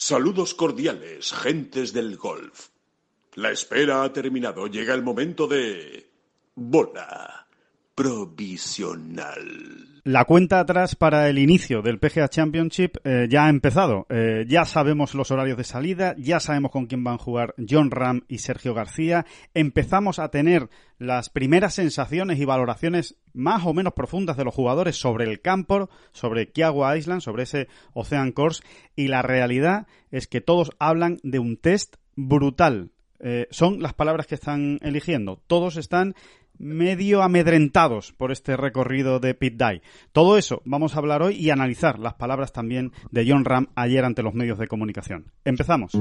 Saludos cordiales, gentes del golf. La espera ha terminado. Llega el momento de... Bola provisional. La cuenta atrás para el inicio del PGA Championship eh, ya ha empezado. Eh, ya sabemos los horarios de salida, ya sabemos con quién van a jugar John Ram y Sergio García. Empezamos a tener las primeras sensaciones y valoraciones más o menos profundas de los jugadores sobre el campo, sobre Kiagua Island, sobre ese Ocean Course. Y la realidad es que todos hablan de un test brutal. Eh, son las palabras que están eligiendo. Todos están medio amedrentados por este recorrido de Pit Die. Todo eso vamos a hablar hoy y analizar las palabras también de John Ram ayer ante los medios de comunicación. Empezamos. Que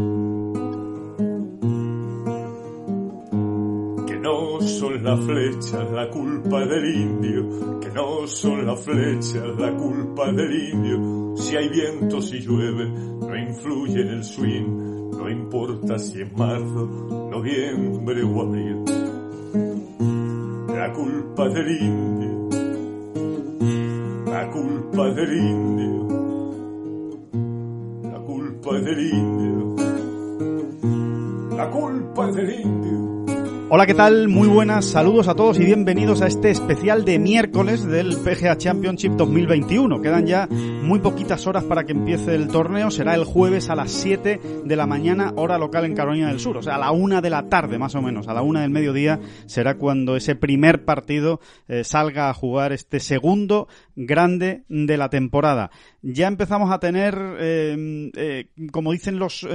no son las flechas la culpa del indio, que no son las flechas la culpa del indio. Si hay viento, si llueve, no influye en el swing, no importa si es marzo, noviembre o abril la culpa del indio, la culpa del indio, la culpa del indio, la culpa del indio. Hola, ¿qué tal? Muy buenas, saludos a todos y bienvenidos a este especial de miércoles del PGA Championship 2021. Quedan ya muy poquitas horas para que empiece el torneo, será el jueves a las 7 de la mañana, hora local en Carolina del Sur, o sea, a la una de la tarde más o menos, a la una del mediodía será cuando ese primer partido eh, salga a jugar este segundo grande de la temporada. Ya empezamos a tener, eh, eh, como dicen los,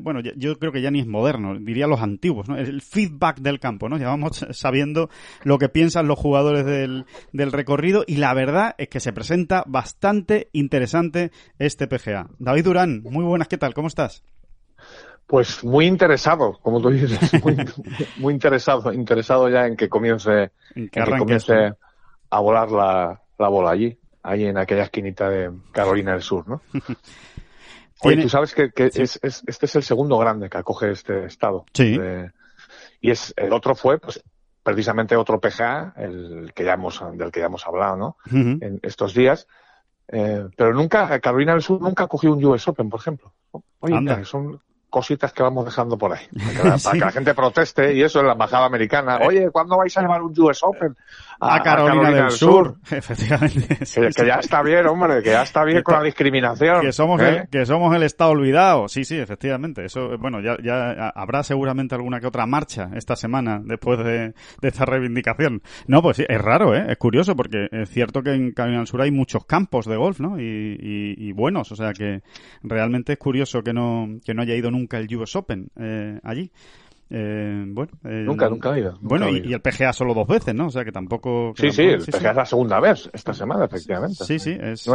bueno, yo creo que ya ni es moderno, diría los antiguos, ¿no? el feedback del campo, ¿no? Ya vamos sabiendo lo que piensan los jugadores del, del recorrido y la verdad es que se presenta bastante interesante este PGA. David Durán, muy buenas, ¿qué tal? ¿Cómo estás? Pues muy interesado, como tú dices, muy, interesado, interesado ya en que comience, en que, comience a volar la, la, bola allí, ahí en aquella esquinita de Carolina del Sur, ¿no? Oye, tú sabes que, que es, es, este es el segundo grande que acoge este estado. Sí. Y es, el otro fue, pues, precisamente otro PGA, el que ya hemos, del que ya hemos hablado, ¿no? En estos días. Eh, pero nunca, Carolina del Sur nunca ha cogido un US Open, por ejemplo. Oye, son cositas que vamos dejando por ahí. Para, que la gente proteste y eso en la embajada americana. Eh. Oye, ¿cuándo vais a llevar un US Open? A, Carolina, del, Sur. Efectivamente. que, ya está bien, hombre, que ya está bien con la discriminación. Que somos, el, ¿eh? que somos el Estado olvidado. Sí, sí, efectivamente. Eso, bueno, ya, ya habrá seguramente alguna que otra marcha esta semana después de, de esta reivindicación. No, pues sí, es raro, ¿eh? Es curioso porque es cierto que en Carolina del Sur hay muchos campos de golf, ¿no? Y, y, y buenos, o sea que realmente es curioso que no, que no haya ido nunca el US Open eh, allí. Eh, bueno, eh, nunca, nunca ha ido. bueno, y, el PGA solo dos veces, ¿no? O sea que tampoco. sí, sí, el PGA es la segunda vez esta semana, efectivamente. Sí, sí, es.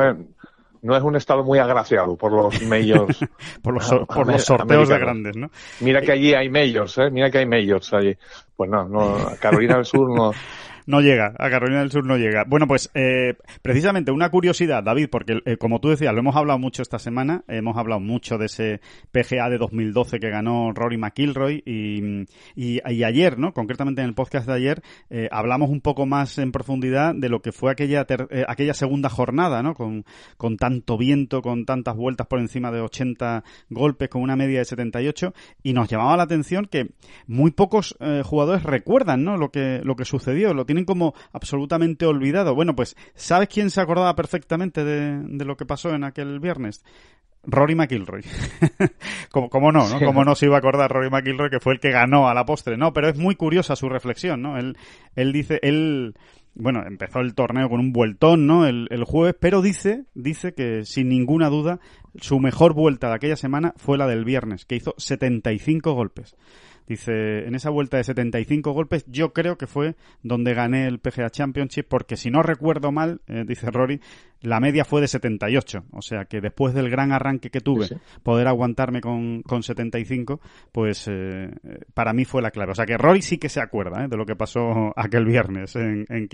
No es, un estado muy agraciado por los majors. por los, por los sorteos de grandes, ¿no? Mira que allí hay majors, ¿eh? Mira que hay majors allí. Pues no, no, Carolina del Sur no, no llega, a Carolina del Sur no llega. Bueno, pues eh, precisamente una curiosidad, David, porque eh, como tú decías, lo hemos hablado mucho esta semana, hemos hablado mucho de ese PGA de 2012 que ganó Rory McIlroy y, y, ayer, ¿no? Concretamente en el podcast de ayer, eh, hablamos un poco más en profundidad de lo que fue aquella, eh, aquella segunda jornada, ¿no? Con, con tanto viento, con tantas vueltas por encima de 80 golpes, con una media de 78, y nos llamaba la atención que muy pocos eh, jugadores recuerdan, ¿no? Lo que, lo que sucedió, lo tienen como absolutamente olvidado. Bueno, pues, ¿sabes quién se acordaba perfectamente de, lo que pasó en aquel viernes? Rory McIlroy. como, como no, ¿no? Como no se iba a acordar Rory McIlroy, que fue el que ganó a la postre. No, pero es muy curiosa su reflexión, ¿no? Él, él dice, él, bueno, empezó el torneo con un vueltón, ¿no? El, el jueves, pero dice, dice que sin ninguna duda su mejor vuelta de aquella semana fue la del viernes, que hizo 75 golpes. Dice, en esa vuelta de 75 golpes, yo creo que fue donde gané el PGA Championship, porque si no recuerdo mal, eh, dice Rory, la media fue de 78. O sea que después del gran arranque que tuve, poder aguantarme con, con 75, pues eh, para mí fue la clave. O sea que Rory sí que se acuerda eh, de lo que pasó aquel viernes en, en.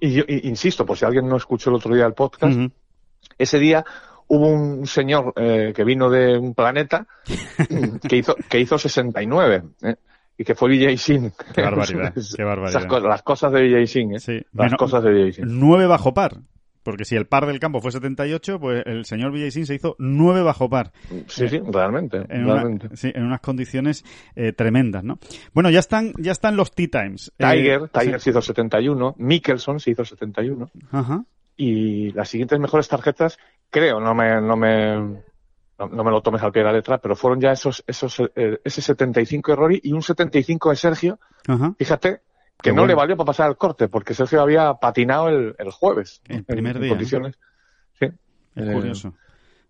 Y yo insisto, por si alguien no escuchó el otro día el podcast, ese día hubo un señor eh, que vino de un planeta que hizo, que hizo 69. ¿eh? Y que fue Vijay Singh. Qué barbaridad, qué barbaridad. las cosas de Vijay Singh, ¿eh? Sí. Las cosas de Vijay Singh. 9 bajo par. Porque si el par del campo fue 78, pues el señor Vijay Singh se hizo 9 bajo par. Sí, sí, realmente. En, realmente. sí, en unas condiciones eh, tremendas, ¿no? Bueno, ya están, ya están los Tea Times. Tiger, eh, Tiger se hizo 71, Mickelson se hizo 71. Ajá y las siguientes mejores tarjetas, creo, no me, no me, no, me lo tomes al pie de la letra, pero fueron ya esos, esos, eh, ese 75 de Rory y un 75 de Sergio. Fíjate que no le valió para pasar al corte, porque Sergio había patinado el, el jueves. El primer en, día. condiciones. Sí. Es curioso.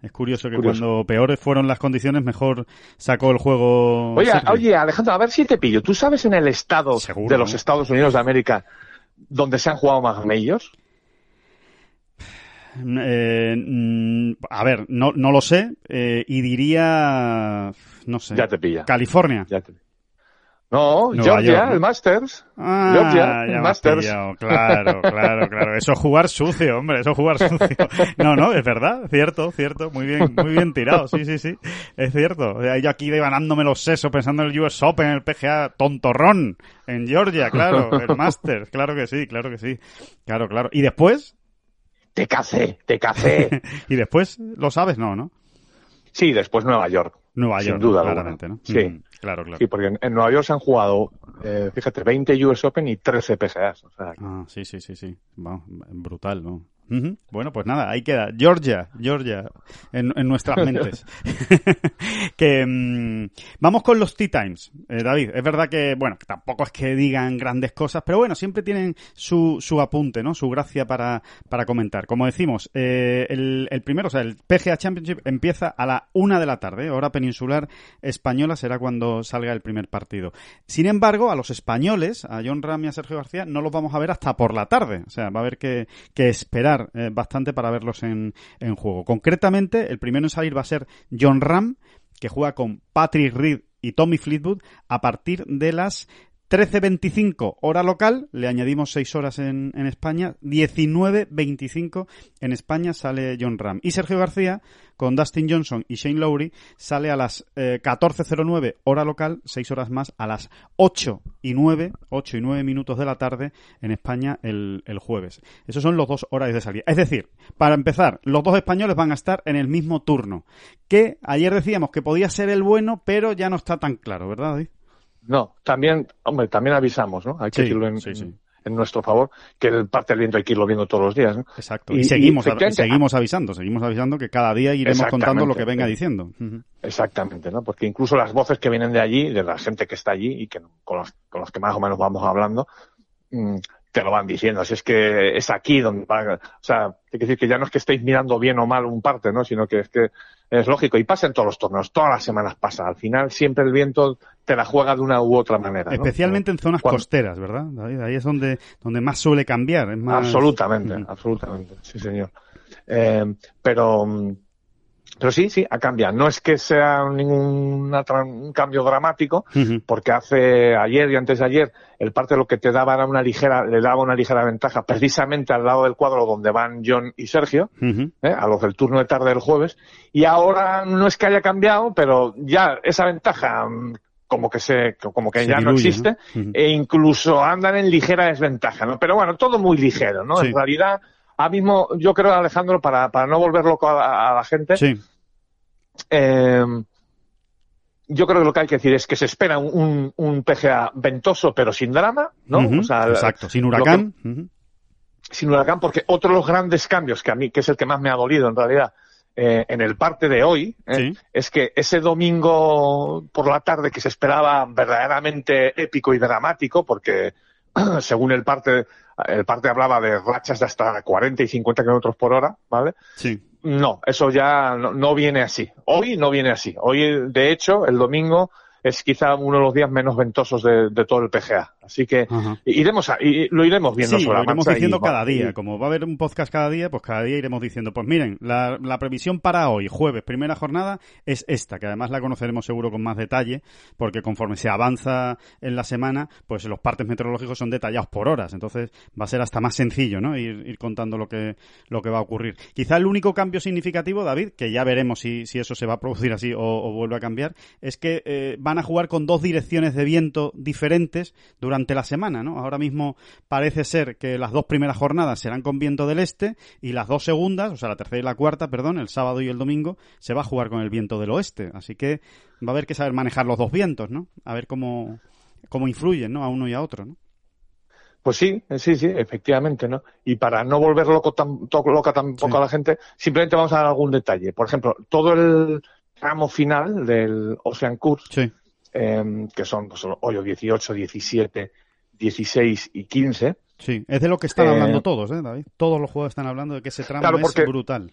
Es curioso que cuando peores fueron las condiciones, mejor sacó el juego. Oye, oye, Alejandro, a ver si te pillo. ¿Tú sabes en el estado de los Estados Unidos de América donde se han jugado más medios? Eh, a ver, no, no lo sé eh, y diría, no sé. Ya te pilla. California. Ya te... No, Georgia, el Masters. Ah, Georgia, el Masters. Claro, claro, claro. Eso es jugar sucio, hombre, eso es jugar sucio. No, no, es verdad, cierto, cierto. Muy bien, muy bien tirado, sí, sí, sí. Es cierto. Yo aquí devanándome los sesos pensando en el US Open, en el PGA, tontorrón. En Georgia, claro, el Masters, claro que sí, claro que sí. Claro, claro. Y después, te casé, te casé. y después lo sabes, no, ¿no? Sí, después Nueva York. Nueva York, sin duda claramente, ¿no? Sí, mm, claro, claro. Sí, porque en, Nueva York se han jugado, eh, fíjate, 20 US Open y 13 PGAs. O sea, ah, sí, sí, sí, sí. brutal, ¿no? Bueno, pues nada, ahí queda. Georgia, Georgia, en, nuestras mentes. que mm, vamos con los Tea Times, eh, David. Es verdad que, bueno, tampoco es que digan grandes cosas, pero bueno, siempre tienen su, su apunte, ¿no? Su gracia para, para comentar. Como decimos, eh, el, el, primero, o sea, el PGA Championship empieza a la una de la tarde, hora peninsular española, será cuando salga el primer partido. Sin embargo, a los españoles, a John Ram y a Sergio García, no los vamos a ver hasta por la tarde. O sea, va a haber que, que esperar eh, bastante para verlos en, en juego. Concretamente, el primero en salir va a ser John Ram, que juega con Patrick Reed y Tommy Fleetwood a partir de las 13.25 hora local, le añadimos 6 horas en, en España, 19.25 en España sale John Ram. Y Sergio García, con Dustin Johnson y Shane Lowry, sale a las 14.09 eh, hora local, 6 horas más, a las 8 y 9, 8 y 9 minutos de la tarde en España el, el jueves. Esos son los dos horas de salida. Es decir, para empezar, los dos españoles van a estar en el mismo turno, que ayer decíamos que podía ser el bueno, pero ya no está tan claro, ¿verdad? No, también, hombre, también avisamos, ¿no? Hay que decirlo en, en, nuestro favor, que el parte del viento hay que irlo viendo todos los días, ¿no? Exacto. Y, seguimos, seguimos avisando, seguimos avisando que cada día iremos contando lo que venga diciendo. Exactamente, ¿no? Porque incluso las voces que vienen de allí, de la gente que está allí y que con los, con los que más o menos vamos hablando, mm, te lo van diciendo. Así es que es aquí donde va, o sea, hay que decir que ya no es que estéis mirando bien o mal un parte, ¿no? Sino que es que es lógico. Y pasa en todos los torneos, todas las semanas pasa. Al final siempre el viento te la juega de una u otra manera. Especialmente en zonas costeras, ¿verdad? Ahí es donde, donde más suele cambiar. Es más... Absolutamente, absolutamente. Sí, señor. Eh, pero, pero sí, sí, ha cambiado. No es que sea ningún un cambio dramático, porque hace ayer y antes de ayer el parte de lo que te daba era una ligera, le daba una ligera ventaja precisamente al lado del cuadro donde van John y Sergio, ¿eh? a los del turno de tarde del jueves, y ahora no es que haya cambiado, pero ya esa ventaja mm, como que se, como que ya no existe, e incluso andan en ligera desventaja, ¿no? Pero bueno, todo muy ligero, ¿no? En realidad, ahora mismo, yo creo, Alejandro, para, para no volver loco a, la gente, eh, yo creo que lo que hay que decir es que se espera un, un PGA ventoso pero sin drama, ¿no? exacto, sin huracán. Sin huracán, porque otro de los grandes cambios que a mí, que es el que más me ha dolido en realidad, eh, en el parte de hoy, eh, es que ese domingo por la tarde que se esperaba verdaderamente épico y dramático, porque según el parte, el parte hablaba de rachas de hasta 40 y 50 kilómetros por hora, ¿vale? Sí. No, eso ya no, no, viene así. Hoy no viene así. Hoy, de hecho, el domingo es quizá uno de los días menos ventosos de, todo el PGA. Así que iremos a, y lo iremos viendo sí, lo iremos diciendo cada día. Como va a haber un podcast cada día, pues cada día iremos diciendo, pues miren, la, previsión para hoy, jueves, primera jornada, es esta, que además la conoceremos seguro con más detalle, porque conforme se avanza en la semana, pues los partes meteorológicos son detallados por horas. Entonces va a ser hasta más sencillo, ¿no? Ir, contando lo que, lo que va a ocurrir. Quizá el único cambio significativo, David, que ya veremos si, si eso se va a producir así o, vuelve a cambiar, es que eh, van a jugar con dos direcciones de viento diferentes durante la semana, ¿no? Ahora mismo parece ser que las dos primeras jornadas serán con viento del este y las dos segundas, o sea, la tercera y la cuarta, perdón, el sábado y el domingo, se va a jugar con el viento del oeste. Así que va a haber que saber manejar los dos vientos, ¿no? A ver cómo, cómo influyen, ¿no? A uno y a otro, ¿no? Pues sí, sí, sí, efectivamente, ¿no? Y para no volver loco tan, loca tampoco a la gente, simplemente vamos a dar algún detalle. Por ejemplo, todo el tramo final del Ocean Course Em, que son pues, hoyo 18, 17, 16 y 15. Sí, es de lo que están eh, hablando todos, ¿eh, David? Todos los juegos están hablando de que ese tramo es brutal.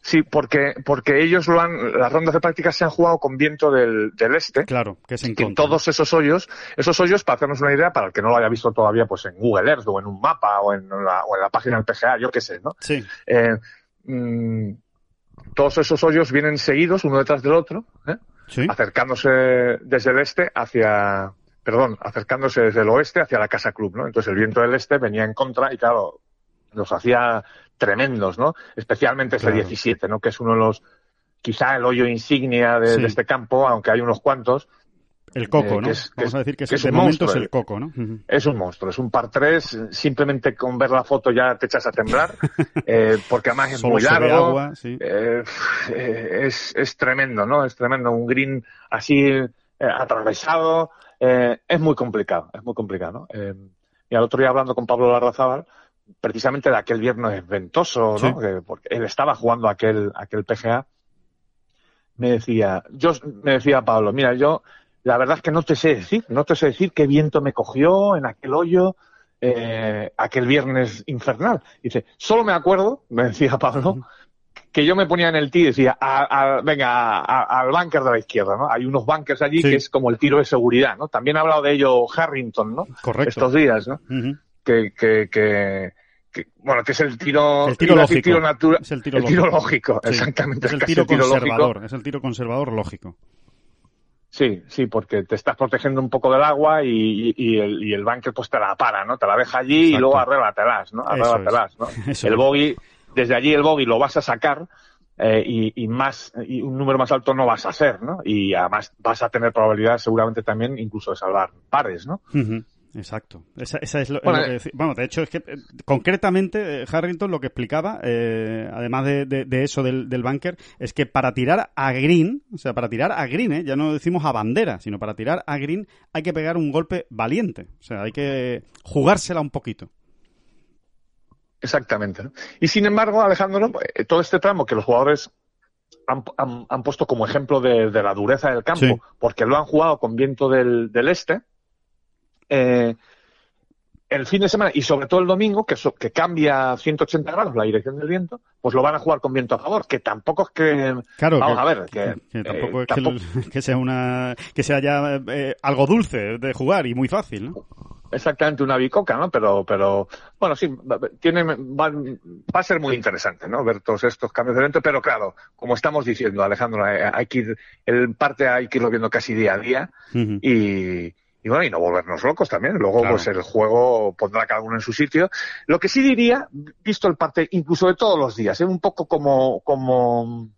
Sí, porque, porque ellos lo han, las rondas de práctica se han jugado con viento del, del este. Claro, que es en todos esos hoyos, esos hoyos, para hacernos una idea, para el que no lo haya visto todavía, pues en Google Earth o en un mapa o en la, o en la página del PGA, yo qué sé, ¿no? Sí. Eh, mm, todos esos hoyos vienen seguidos uno detrás del otro, ¿eh? Acercándose desde el este hacia, perdón, acercándose desde el oeste hacia la Casa Club, ¿no? Entonces el viento del este venía en contra y claro, los hacía tremendos, ¿no? Especialmente ese 17, ¿no? Que es uno de los, quizá el hoyo insignia de este campo, aunque hay unos cuantos, el coco, eh, ¿no? Vamos a decir que, es, de momento es el coco, ¿no? Es un monstruo, es un par 3, simplemente con ver la foto ya te echas a temblar, eh, porque además es muy largo, eh, es, es tremendo, ¿no? Es tremendo, un green así atravesado, es muy complicado, es muy complicado, ¿no? y al otro día hablando con Pablo Larrazábal, precisamente de aquel viernes ventoso, ¿no? porque él estaba jugando aquel, aquel PGA, me decía, yo me decía Pablo, mira, yo la verdad es que no te sé decir, no te sé decir qué viento me cogió en aquel hoyo, eh, aquel viernes infernal. Dice, solo me acuerdo, me decía Pablo, que yo me ponía en el tee y decía, venga, al bunker de la izquierda, ¿no? Hay unos bunkers allí que es como el tiro de seguridad, ¿no? También ha hablado de ello Harrington, ¿no? Correcto. Estos días, ¿no? que, que, que, bueno, que es el tiro, el tiro lógico. natural, es el tiro, lógico. exactamente. Es el tiro conservador, es el tiro conservador lógico. Sí, sí, porque te estás protegiendo un poco del agua y, y, el, y el bunker pues te la para, ¿no? Te la deja allí y luego arréglatelas, ¿no? Arréglatelas, ¿no? el bogey, desde allí el bogey lo vas a sacar eh, y, y, más y un número más alto no vas a hacer, ¿no? Y además vas a tener probabilidad seguramente también incluso de salvar pares, ¿no? Exacto. Esa, es lo, bueno, que bueno, de hecho, es que eh, concretamente eh, Harrington lo que explicaba, eh, además de, eso del, del bunker, es que para tirar a green, o sea, para tirar a green, ya no decimos a bandera, sino para tirar a green hay que pegar un golpe valiente. O sea, hay que jugársela un poquito. Exactamente. Y sin embargo, Alejandro, todo este tramo que los jugadores han, puesto como ejemplo de, la dureza del campo, porque lo han jugado con viento del, del este, eh, el fin de semana y sobre todo el domingo, que, que cambia 180 grados la dirección del viento, pues lo van a jugar con viento a favor, que tampoco es que... Claro, vamos a ver, que, tampoco es Que, sea una... que sea ya eh, algo dulce de jugar y muy fácil, ¿no? Exactamente una bicoca, ¿no? Pero, pero bueno, sí, tiene, va, a ser muy interesante, ¿no? Ver todos estos cambios de viento, pero claro, como estamos diciendo, Alejandro, eh, hay que ir, el parte hay que irlo viendo casi día a día y y bueno, y no volvernos locos también. Luego, pues el juego pondrá cada uno en su sitio. Lo que sí diría, visto el parte incluso de todos los días, es un poco como, como,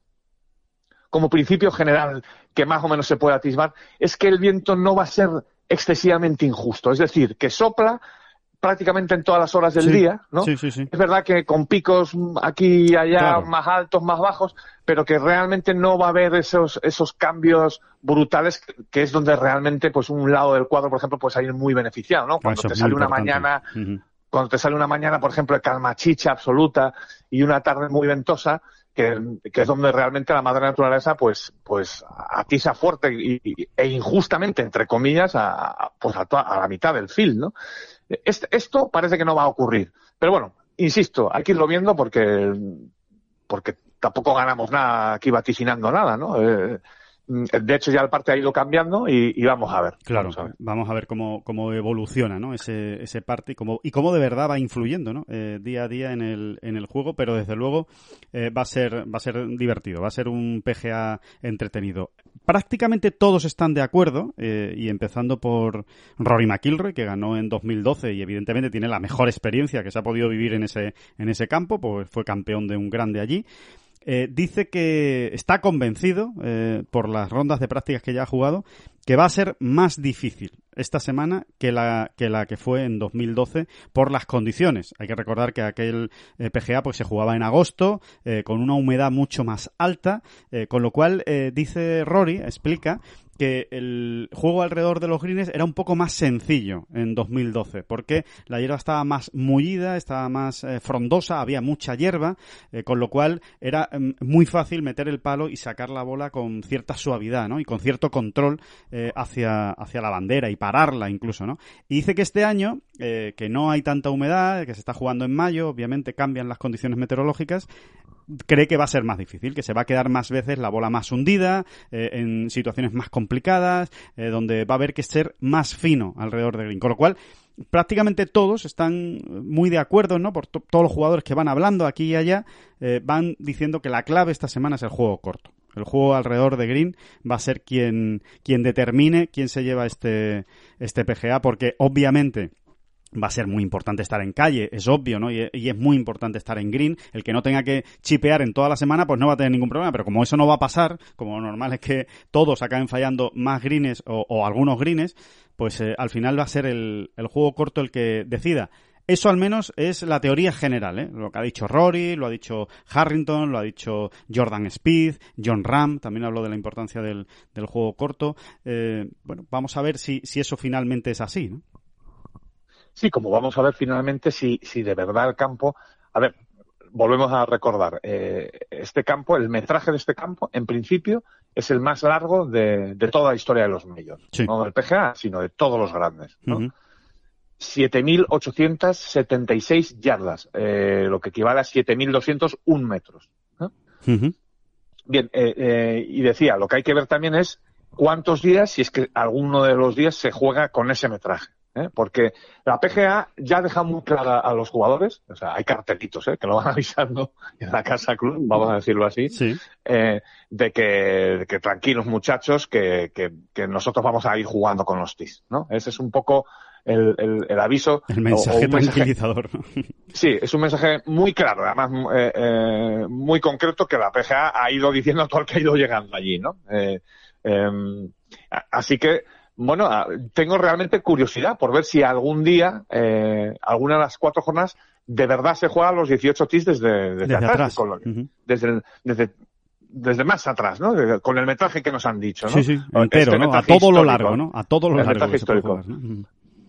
como principio general que más o menos se puede atisbar, es que el viento no va a ser excesivamente injusto. Es decir, que sopla prácticamente en todas las horas del día, ¿no? Sí, sí, sí. Es verdad que con picos aquí y allá, más altos, más bajos, pero que realmente no va a haber esos, esos cambios brutales, que es donde realmente, pues, un lado del cuadro, por ejemplo, pues hay muy beneficiado, ¿no? Cuando te sale una mañana, cuando te sale una mañana, por ejemplo, de calma chicha absoluta y una tarde muy ventosa, que, es donde realmente la madre naturaleza, pues, pues, atiza fuerte y, e injustamente, entre comillas, a, pues a, a la mitad del field, ¿no? Esto parece que no va a ocurrir. Pero bueno, insisto, hay que irlo viendo porque, porque tampoco ganamos nada aquí vaticinando nada, ¿no? Eh, de hecho, ya el parte ha ido cambiando y, vamos a ver. Claro, vamos a ver, cómo, cómo evoluciona ¿no? ese, ese parte y cómo, y cómo de verdad va influyendo ¿no? Eh, día a día en el, en el juego, pero desde luego eh, va, a ser, va a ser divertido, va a ser un PGA entretenido. Prácticamente todos están de acuerdo, eh, y empezando por Rory McIlroy, que ganó en 2012 y evidentemente tiene la mejor experiencia que se ha podido vivir en ese, en ese campo, pues fue campeón de un grande allí. Eh, dice que está convencido, eh, por las rondas de prácticas que ya ha jugado, que va a ser más difícil esta semana que la que, la que fue en 2012 por las condiciones. Hay que recordar que aquel eh, PGA pues, se jugaba en agosto, con una humedad mucho más alta, con lo cual, dice Rory, explica que el juego alrededor de los greens era un poco más sencillo en 2012, porque la hierba estaba más mullida, estaba más eh, frondosa, había mucha hierba, eh, con lo cual era mm, muy fácil meter el palo y sacar la bola con cierta suavidad, ¿no? Y con cierto control eh, hacia, hacia la bandera y pararla incluso, ¿no? Y dice que este año, que no hay tanta humedad, que se está jugando en mayo, obviamente cambian las condiciones meteorológicas, cree que va a ser más difícil, que se va a quedar más veces la bola más hundida, eh, en situaciones más complicadas, eh, donde va a haber que ser más fino alrededor del green. Con lo cual, prácticamente todos están muy de acuerdo, ¿no? Por todos los jugadores que van hablando aquí y allá, eh, van diciendo que la clave esta semana es el juego corto. El juego alrededor de Green va a ser quien, quien determine quién se lleva este, este PGA, porque obviamente va a ser muy importante estar en calle, es obvio, ¿no? Y, es muy importante estar en green. El que no tenga que chipear en toda la semana, pues no va a tener ningún problema. Pero como eso no va a pasar, como normal es que todos acaben fallando más greens o, algunos greens, pues eh, al final va a ser el, juego corto el que decida. Eso al menos es la teoría general, ¿eh? Lo que ha dicho Rory, lo ha dicho Harrington, lo ha dicho Jordan Speed, John Ram, también habló de la importancia del, juego corto. Eh, bueno, vamos a ver si, si eso finalmente es así, ¿no? Sí, como vamos a ver finalmente si, si de verdad el campo. A ver, volvemos a recordar, eh, este campo, el metraje de este campo, en principio, es el más largo de, toda la historia de los medios. No del PGA, sino de todos los grandes. ¿no? 7.876 yardas, eh, lo que equivale a 7.201 metros. Bien, eh, y decía, lo que hay que ver también es cuántos días, si es que alguno de los días se juega con ese metraje. ¿eh? porque la PGA ya deja muy clara a los jugadores, o sea, hay cartelitos ¿eh? que lo van avisando en la casa club, vamos a decirlo así, eh, de, que, tranquilos muchachos, que, que, nosotros vamos a ir jugando con los TIS, ¿no? Ese es un poco el, el, aviso. El mensaje tranquilizador. Sí, es un mensaje muy claro, además muy concreto que la PGA ha ido diciendo a todo el que ha ido llegando allí, ¿no? Em, así que bueno, tengo realmente curiosidad por ver si algún día, eh, alguna de las cuatro jornadas, de verdad se juegan los 18 tis desde, desde, atrás. desde, desde, desde, más atrás, ¿no? con el metraje que nos han dicho, ¿no? Sí, sí, entero, este ¿no? A todo lo largo, ¿no? A todo lo largo. histórico.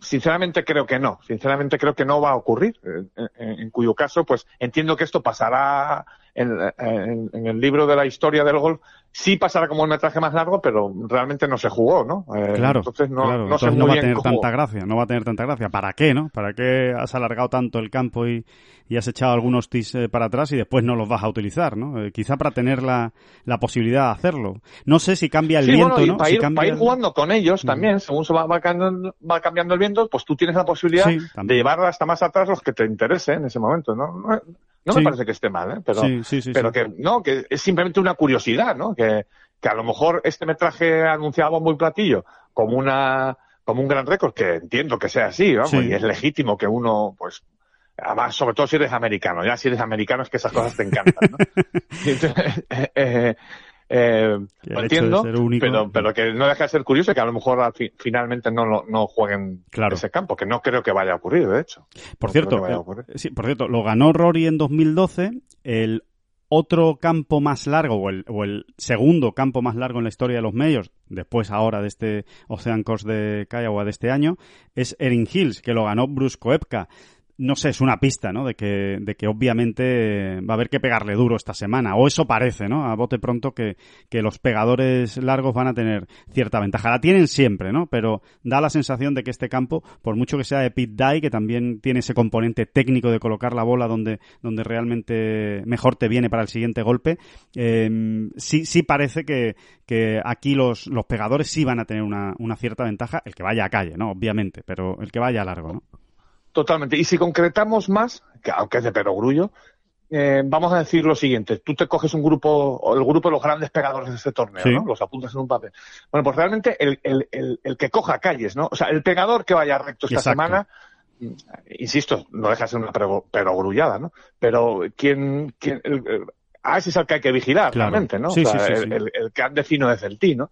Sinceramente creo que no. Sinceramente creo que no va a ocurrir. Eh, en, en cuyo caso, pues entiendo que esto pasará en, el libro de la historia del golf sí pasará como un metraje más largo, pero realmente no se jugó, ¿no? Eh, claro, entonces no, no, va a tener tanta gracia, no va a tener tanta gracia. ¿Para qué, no? ¿Para qué has alargado tanto el campo y, has echado algunos tis eh, para atrás y después no los vas a utilizar, ¿no? Eh, quizá para tener la, la, posibilidad de hacerlo. No sé si cambia el viento, ¿no? Para, ir, jugando con ellos también, según se va, va, cambiando, va, cambiando, el viento, pues tú tienes la posibilidad de llevar hasta más atrás los que te interesen en ese momento, ¿no? No me parece que esté mal, ¿eh? pero, pero que no, que es simplemente una curiosidad, ¿no? Que, que a lo mejor este metraje anunciado muy platillo como una como un gran récord, que entiendo que sea así, vamos, y es legítimo que uno, pues, además, sobre todo si eres americano, ya si eres americano es que esas cosas te encantan, ¿no? Eh, eh, eh, lo entiendo, pero, pero que no deja de ser curioso que a lo mejor finalmente no, no jueguen ese campo, que no creo que vaya a ocurrir, de hecho. Por cierto, eh, sí, por cierto, lo ganó Rory en 2012, el otro campo más largo, o el, o el, segundo campo más largo en la historia de los medios, después ahora de este Ocean Course de Kiowa de este año, es Erin Hills, que lo ganó Bruce Koepka. No sé, es una pista, ¿no? De que, de que obviamente va a haber que pegarle duro esta semana. O eso parece, ¿no? A bote pronto que, que los pegadores largos van a tener cierta ventaja. La tienen siempre, ¿no? Pero da la sensación de que este campo, por mucho que sea de pit die, que también tiene ese componente técnico de colocar la bola donde, donde realmente mejor te viene para el siguiente golpe, eh, sí, sí parece que, que aquí los, los pegadores sí van a tener una, una cierta ventaja. El que vaya a calle, ¿no? Obviamente, pero el que vaya a largo, ¿no? Totalmente. Y si concretamos más, que aunque es de perogrullo, eh, vamos a decir lo siguiente. Tú te coges un grupo, el grupo de los grandes pegadores de este torneo, ¿no? Los apuntas en un papel. Bueno, pues realmente el, el, el, el, que coja calles, ¿no? O sea, el pegador que vaya recto esta Exacto. semana, mm, insisto, no deja de ser una pero- perogrullada, ¿no? Pero quien, quien el- el- a ese es el que hay que vigilar, Claro. realmente, ¿no? Sí, o sea, sí, el, sí. el- el que ande fino desde el tee, ¿no?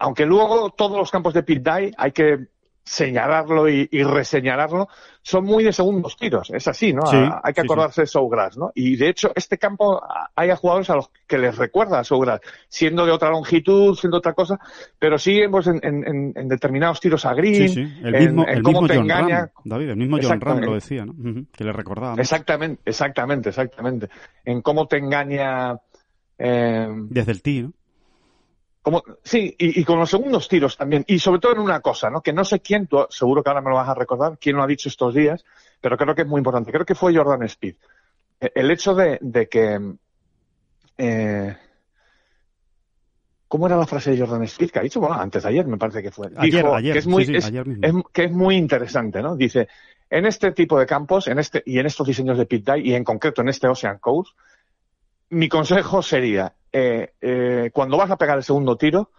Aunque luego todos los campos de pit hay que señalarlo y, y reseñalarlo, son muy de segundos tiros, es así, ¿no? Sí, hay que sí, sí. acordarse de Showgrass, ¿no? Y de hecho, este campo hay a jugadores a los que les recuerda a siendo de otra longitud, siendo otra cosa, pero sí pues, en, en- en- en determinados tiros a green, Sí, sí. El mismo, en el cómo mismo te John engaña. Ram, David, el mismo John Ram lo decía, ¿no? Que le recordaba. ¿no? Exactamente, exactamente, exactamente. En cómo te engaña. eh, Desde el tee, ¿no? Como, sí, y, y con los segundos tiros también. Y sobre todo en una cosa, ¿no? Que no sé quién, tú seguro que ahora me lo vas a recordar, quién lo ha dicho estos días, pero creo que es muy importante. Creo que fue Jordan Speed. El hecho de, de que. eh, ¿Cómo era la frase de Jordan Speed que ha dicho? Bueno, antes de ayer me parece que fue. Ayer, Dijo ayer, que es muy, sí, sí, es- ayer mismo. es- que es muy interesante, ¿no? Dice, en este tipo de campos, en este, y en estos diseños de pit die, y en concreto en este Ocean Coast, mi consejo sería, eh, eh, cuando vas a pegar el segundo tiro,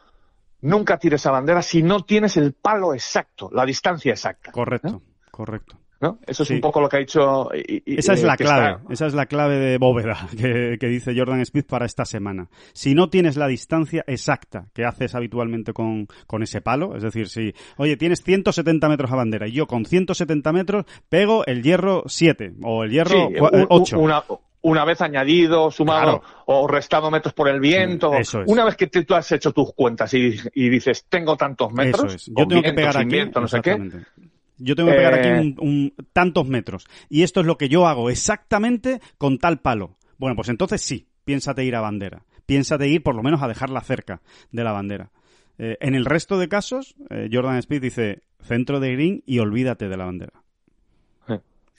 nunca tires a bandera si no tienes el palo exacto, la distancia exacta. Correcto, correcto. ¿no? Eso es Sí. un poco lo que ha dicho. y- y- Esa es la clave, está- esa es la clave de bóveda que, que dice Jordan Smith para esta semana. Si no tienes la distancia exacta que haces habitualmente con, con ese palo, es decir, si, oye, tienes 170 metros a bandera y yo con 170 metros pego el hierro 7 o el hierro Sí, cua- un- 8. Una, una vez añadido, sumado Claro. o restado metros por el viento. Eso es. Una vez que te- tú has hecho tus cuentas y, y dices, tengo tantos metros, es. Yo tengo que pegar aquí. viento, no sé qué. Yo tengo que pegar aquí Eh, un, un- tantos metros. Y esto es lo que yo hago exactamente con tal palo. Bueno, pues entonces sí, piénsate ir a bandera. Piénsate ir por lo menos a dejarla cerca de la bandera. Eh, en el resto de casos, eh, Jordan Speed dice centro de green y olvídate de la bandera.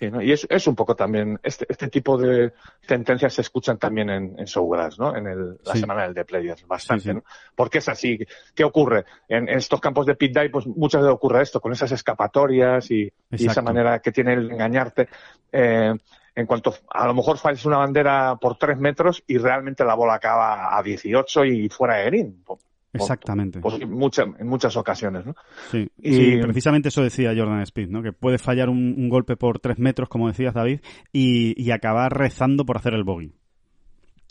Sí, ¿no? Y es, es un poco también, este, este tipo de sentencias se escuchan también en, en Showgrass, ¿no? En el, la Sí. semana del de Players, bastante, Sí. ¿no? Porque es así. ¿Qué ocurre? En, en estos campos de pit dive, pues muchas veces ocurre esto, con esas escapatorias y, y esa manera que tiene el engañarte. Eh, en cuanto a lo mejor falles una bandera por tres metros y realmente la bola acaba a 18 y fuera de green. Por- Exactamente. por- en mucha- en muchas ocasiones, ¿no? Sí, Y- sí, precisamente eso decía Jordan Speed, ¿no? Que puede fallar un, un golpe por tres metros, como decías David, y, y acabar rezando por hacer el bogey.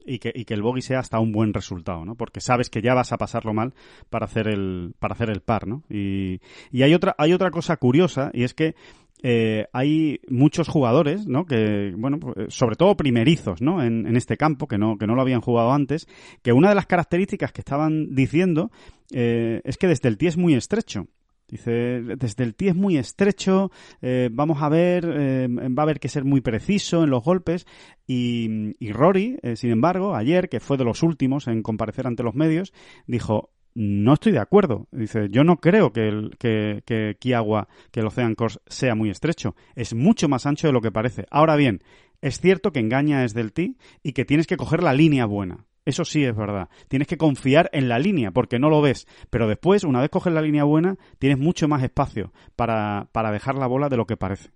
Y que, y que el bogey sea hasta un buen resultado, ¿no? Porque sabes que ya vas a pasarlo mal para hacer el, para hacer el par, ¿no? Y, y hay otra, hay otra cosa curiosa, y es que eh, hay muchos jugadores, ¿no? Que, bueno, pues, sobre todo primerizos, ¿no? En, en este campo, que no, que no lo habían jugado antes, que una de las características que estaban diciendo eh, es que desde el tee es muy estrecho. Dice, desde el tee es muy estrecho, eh, vamos a ver, eh, va a haber que ser muy preciso en los golpes. Y, y Rory, eh, sin embargo, ayer, que fue de los últimos en comparecer ante los medios, dijo, no estoy de acuerdo. Dice, yo no creo que el, que, que Kiagua, que el Ocean Course sea muy estrecho. Es mucho más ancho de lo que parece. Ahora bien, es cierto que engaña desde el tee y que tienes que coger la línea buena. Eso sí es verdad. Tienes que confiar en la línea porque no lo ves. Pero después, una vez coges la línea buena, tienes mucho más espacio para, para dejar la bola de lo que parece.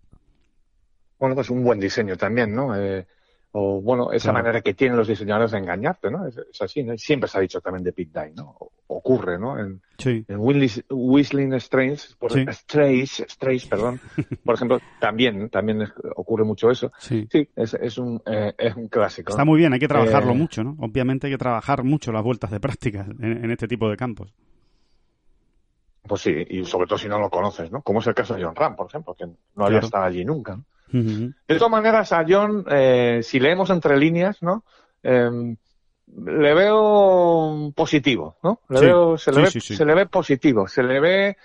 Bueno, pues un buen diseño también, ¿no? Eh, o bueno, esa Claro. manera que tienen los diseñadores de engañarte, ¿no? Es, es así, ¿no? Siempre se ha dicho también de pit die, ¿no? O- ocurre, ¿no? En, Sí. en Whistling Strains, por, Sí. Strays, Strays, perdón, por ejemplo, también, también ocurre mucho eso. Sí. Sí, es, es un, eh, es un clásico. Está muy bien, hay que trabajarlo Eh, mucho, ¿no? Obviamente hay que trabajar mucho las vueltas de práctica en, en este tipo de campos. Pues sí, y sobre todo si no lo conoces, ¿no? Como es el caso de John Ram, por ejemplo, que no había estado allí nunca. ¿no? De todas maneras, a John, eh, si leemos entre líneas, ¿no? Em, le veo positivo, ¿no? Le Sí, veo, se, le sí, ve, sí, se le ve positivo, se le ve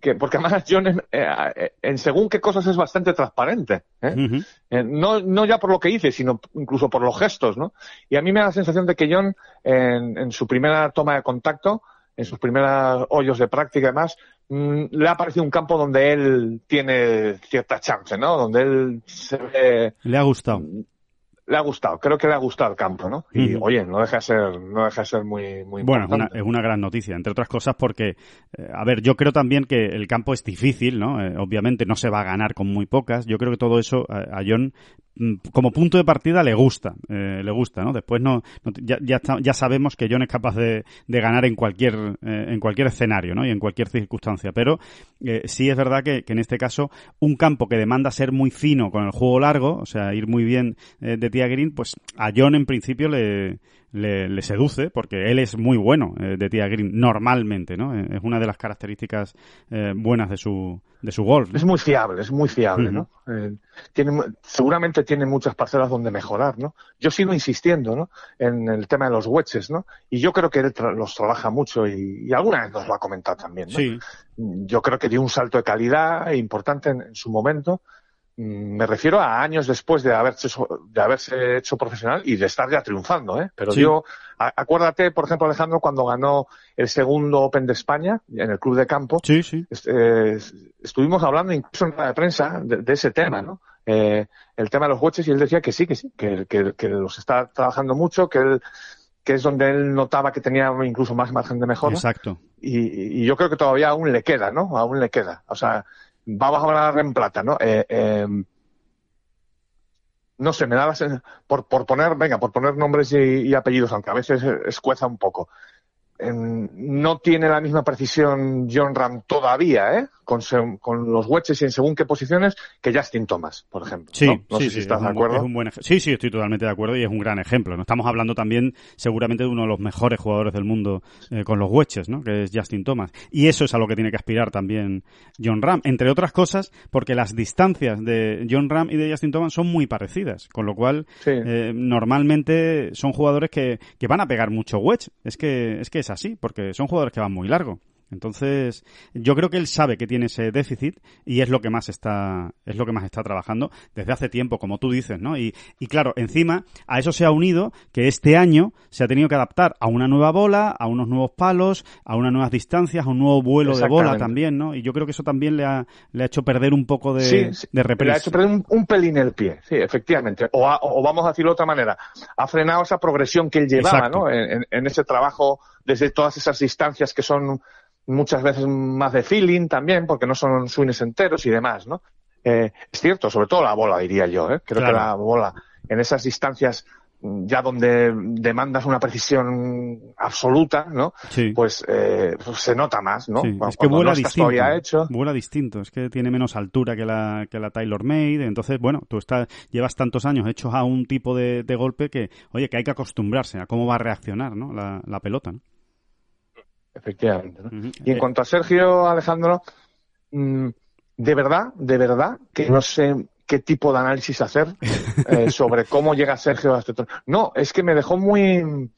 que porque además John en, eh, en, según qué cosas es bastante transparente. ¿eh? eh, no, no ya por lo que dice, sino incluso por los gestos, ¿no? Y a mí me da la sensación de que John, en, en su primera toma de contacto, en sus primeros hoyos de práctica y demás, mm, le ha parecido un campo donde él tiene cierta chance, ¿no? Donde él se ve... Le ha gustado le ha gustado, creo que le ha gustado el campo, ¿no? Y oye, no deja de ser, no deja de ser muy, muy bueno, es una, gran noticia, entre otras cosas porque, eh, a ver, yo creo también que el campo es difícil, ¿no? Eh, obviamente no se va a ganar con muy pocas. Yo creo que todo eso a John Mm, como punto de partida le gusta, eh, le gusta, ¿no? Después no, ya, ya, ya, sabemos que John es capaz de, de ganar en cualquier, eh, en cualquier escenario, ¿no? Y en cualquier circunstancia. Pero eh, sí es verdad que, que, en este caso un campo que demanda ser muy fino con el juego largo, o sea, ir muy bien de tía green, pues a John en principio le, le, seduce porque él es muy bueno de tía green normalmente, ¿no? Es una de las características buenas de su de su golf. Es muy fiable, es muy fiable, ¿no? tiene, seguramente tiene muchas parcelas donde mejorar, ¿no? Yo sigo insistiendo, ¿no? En el tema de los wedges, ¿no? Y yo creo que él los trabaja mucho y, alguna vez nos lo ha comentado también, ¿no? Sí. Yo creo que dio un salto de calidad importante en, su momento. Mm, me refiero a años después de haberse, de haberse hecho profesional y de estar ya triunfando, ¿eh? Pero yo, acuérdate, por ejemplo, Alejandro, cuando ganó el segundo Open de España en el Club de Campo. Sí, sí. Eh, estuvimos hablando incluso en la prensa de ese tema, ¿no? eh, el tema de los coches y él decía que sí, que sí, que, que, los está trabajando mucho, que él que es donde él notaba que tenía incluso más margen de mejora. Exacto. Y, y, yo creo que todavía aún le queda, ¿no? Aún le queda. O sea, vamos a ganar en plata, ¿no? Eh, eh, no sé, me da la por, por poner, venga, por poner nombres y, y apellidos, aunque a veces escueza un poco no tiene la misma precisión John Ram todavía, ¿eh? Con, con, los wedges y en según qué posiciones que Justin Thomas, por ejemplo. Sí, sí, sí, estás de acuerdo. sí, sí, estoy totalmente de acuerdo y es un gran ejemplo. ¿no? Estamos hablando también seguramente de uno de los mejores jugadores del mundo eh, con los wedges, ¿no? Que es Justin Thomas. Y eso es a lo que tiene que aspirar también John Ram, entre otras cosas porque las distancias de John Ram y de Justin Thomas son muy parecidas, con lo cual eh, normalmente son jugadores que, que van a pegar mucho wedge. Es que es que así, porque son jugadores que van muy largo. Entonces, yo creo que él sabe que tiene ese déficit y es lo que más está, es lo que más está trabajando desde hace tiempo, como tú dices, ¿no? Y, y claro, encima a eso se ha unido que este año se ha tenido que adaptar a una nueva bola, a unos nuevos palos, a unas nuevas distancias, a un nuevo vuelo de bola también, ¿no? Y yo creo que eso también le ha, le ha hecho perder un poco de, sí, de Le ha hecho perder un, pelín el pie, sí, efectivamente. O, o, vamos a decirlo de otra manera, ha frenado esa progresión que él llevaba, ¿no? En, en ese trabajo desde todas esas distancias que son muchas veces más de feeling también, porque no son swings enteros y demás, ¿no? Eh, es cierto, sobre todo la bola, diría yo, ¿eh? Creo que la bola, en esas distancias ya donde demandas una precisión absoluta, ¿no? Sí. Pues, eh, pues se nota más, ¿no? Es que vuela distinto. Hecho. Vuela distinto. Es que tiene menos altura que la, que la Taylor Made. Entonces, bueno, tú estás, llevas tantos años hechos a un tipo de, de golpe que, oye, que hay que acostumbrarse a cómo va a reaccionar, ¿no? La, la pelota, ¿no? Efectivamente. Y en cuanto a Sergio Alejandro, mm, de verdad, de verdad, que no sé qué tipo de análisis hacer eh, sobre cómo llega Sergio a este No, es que me dejó muy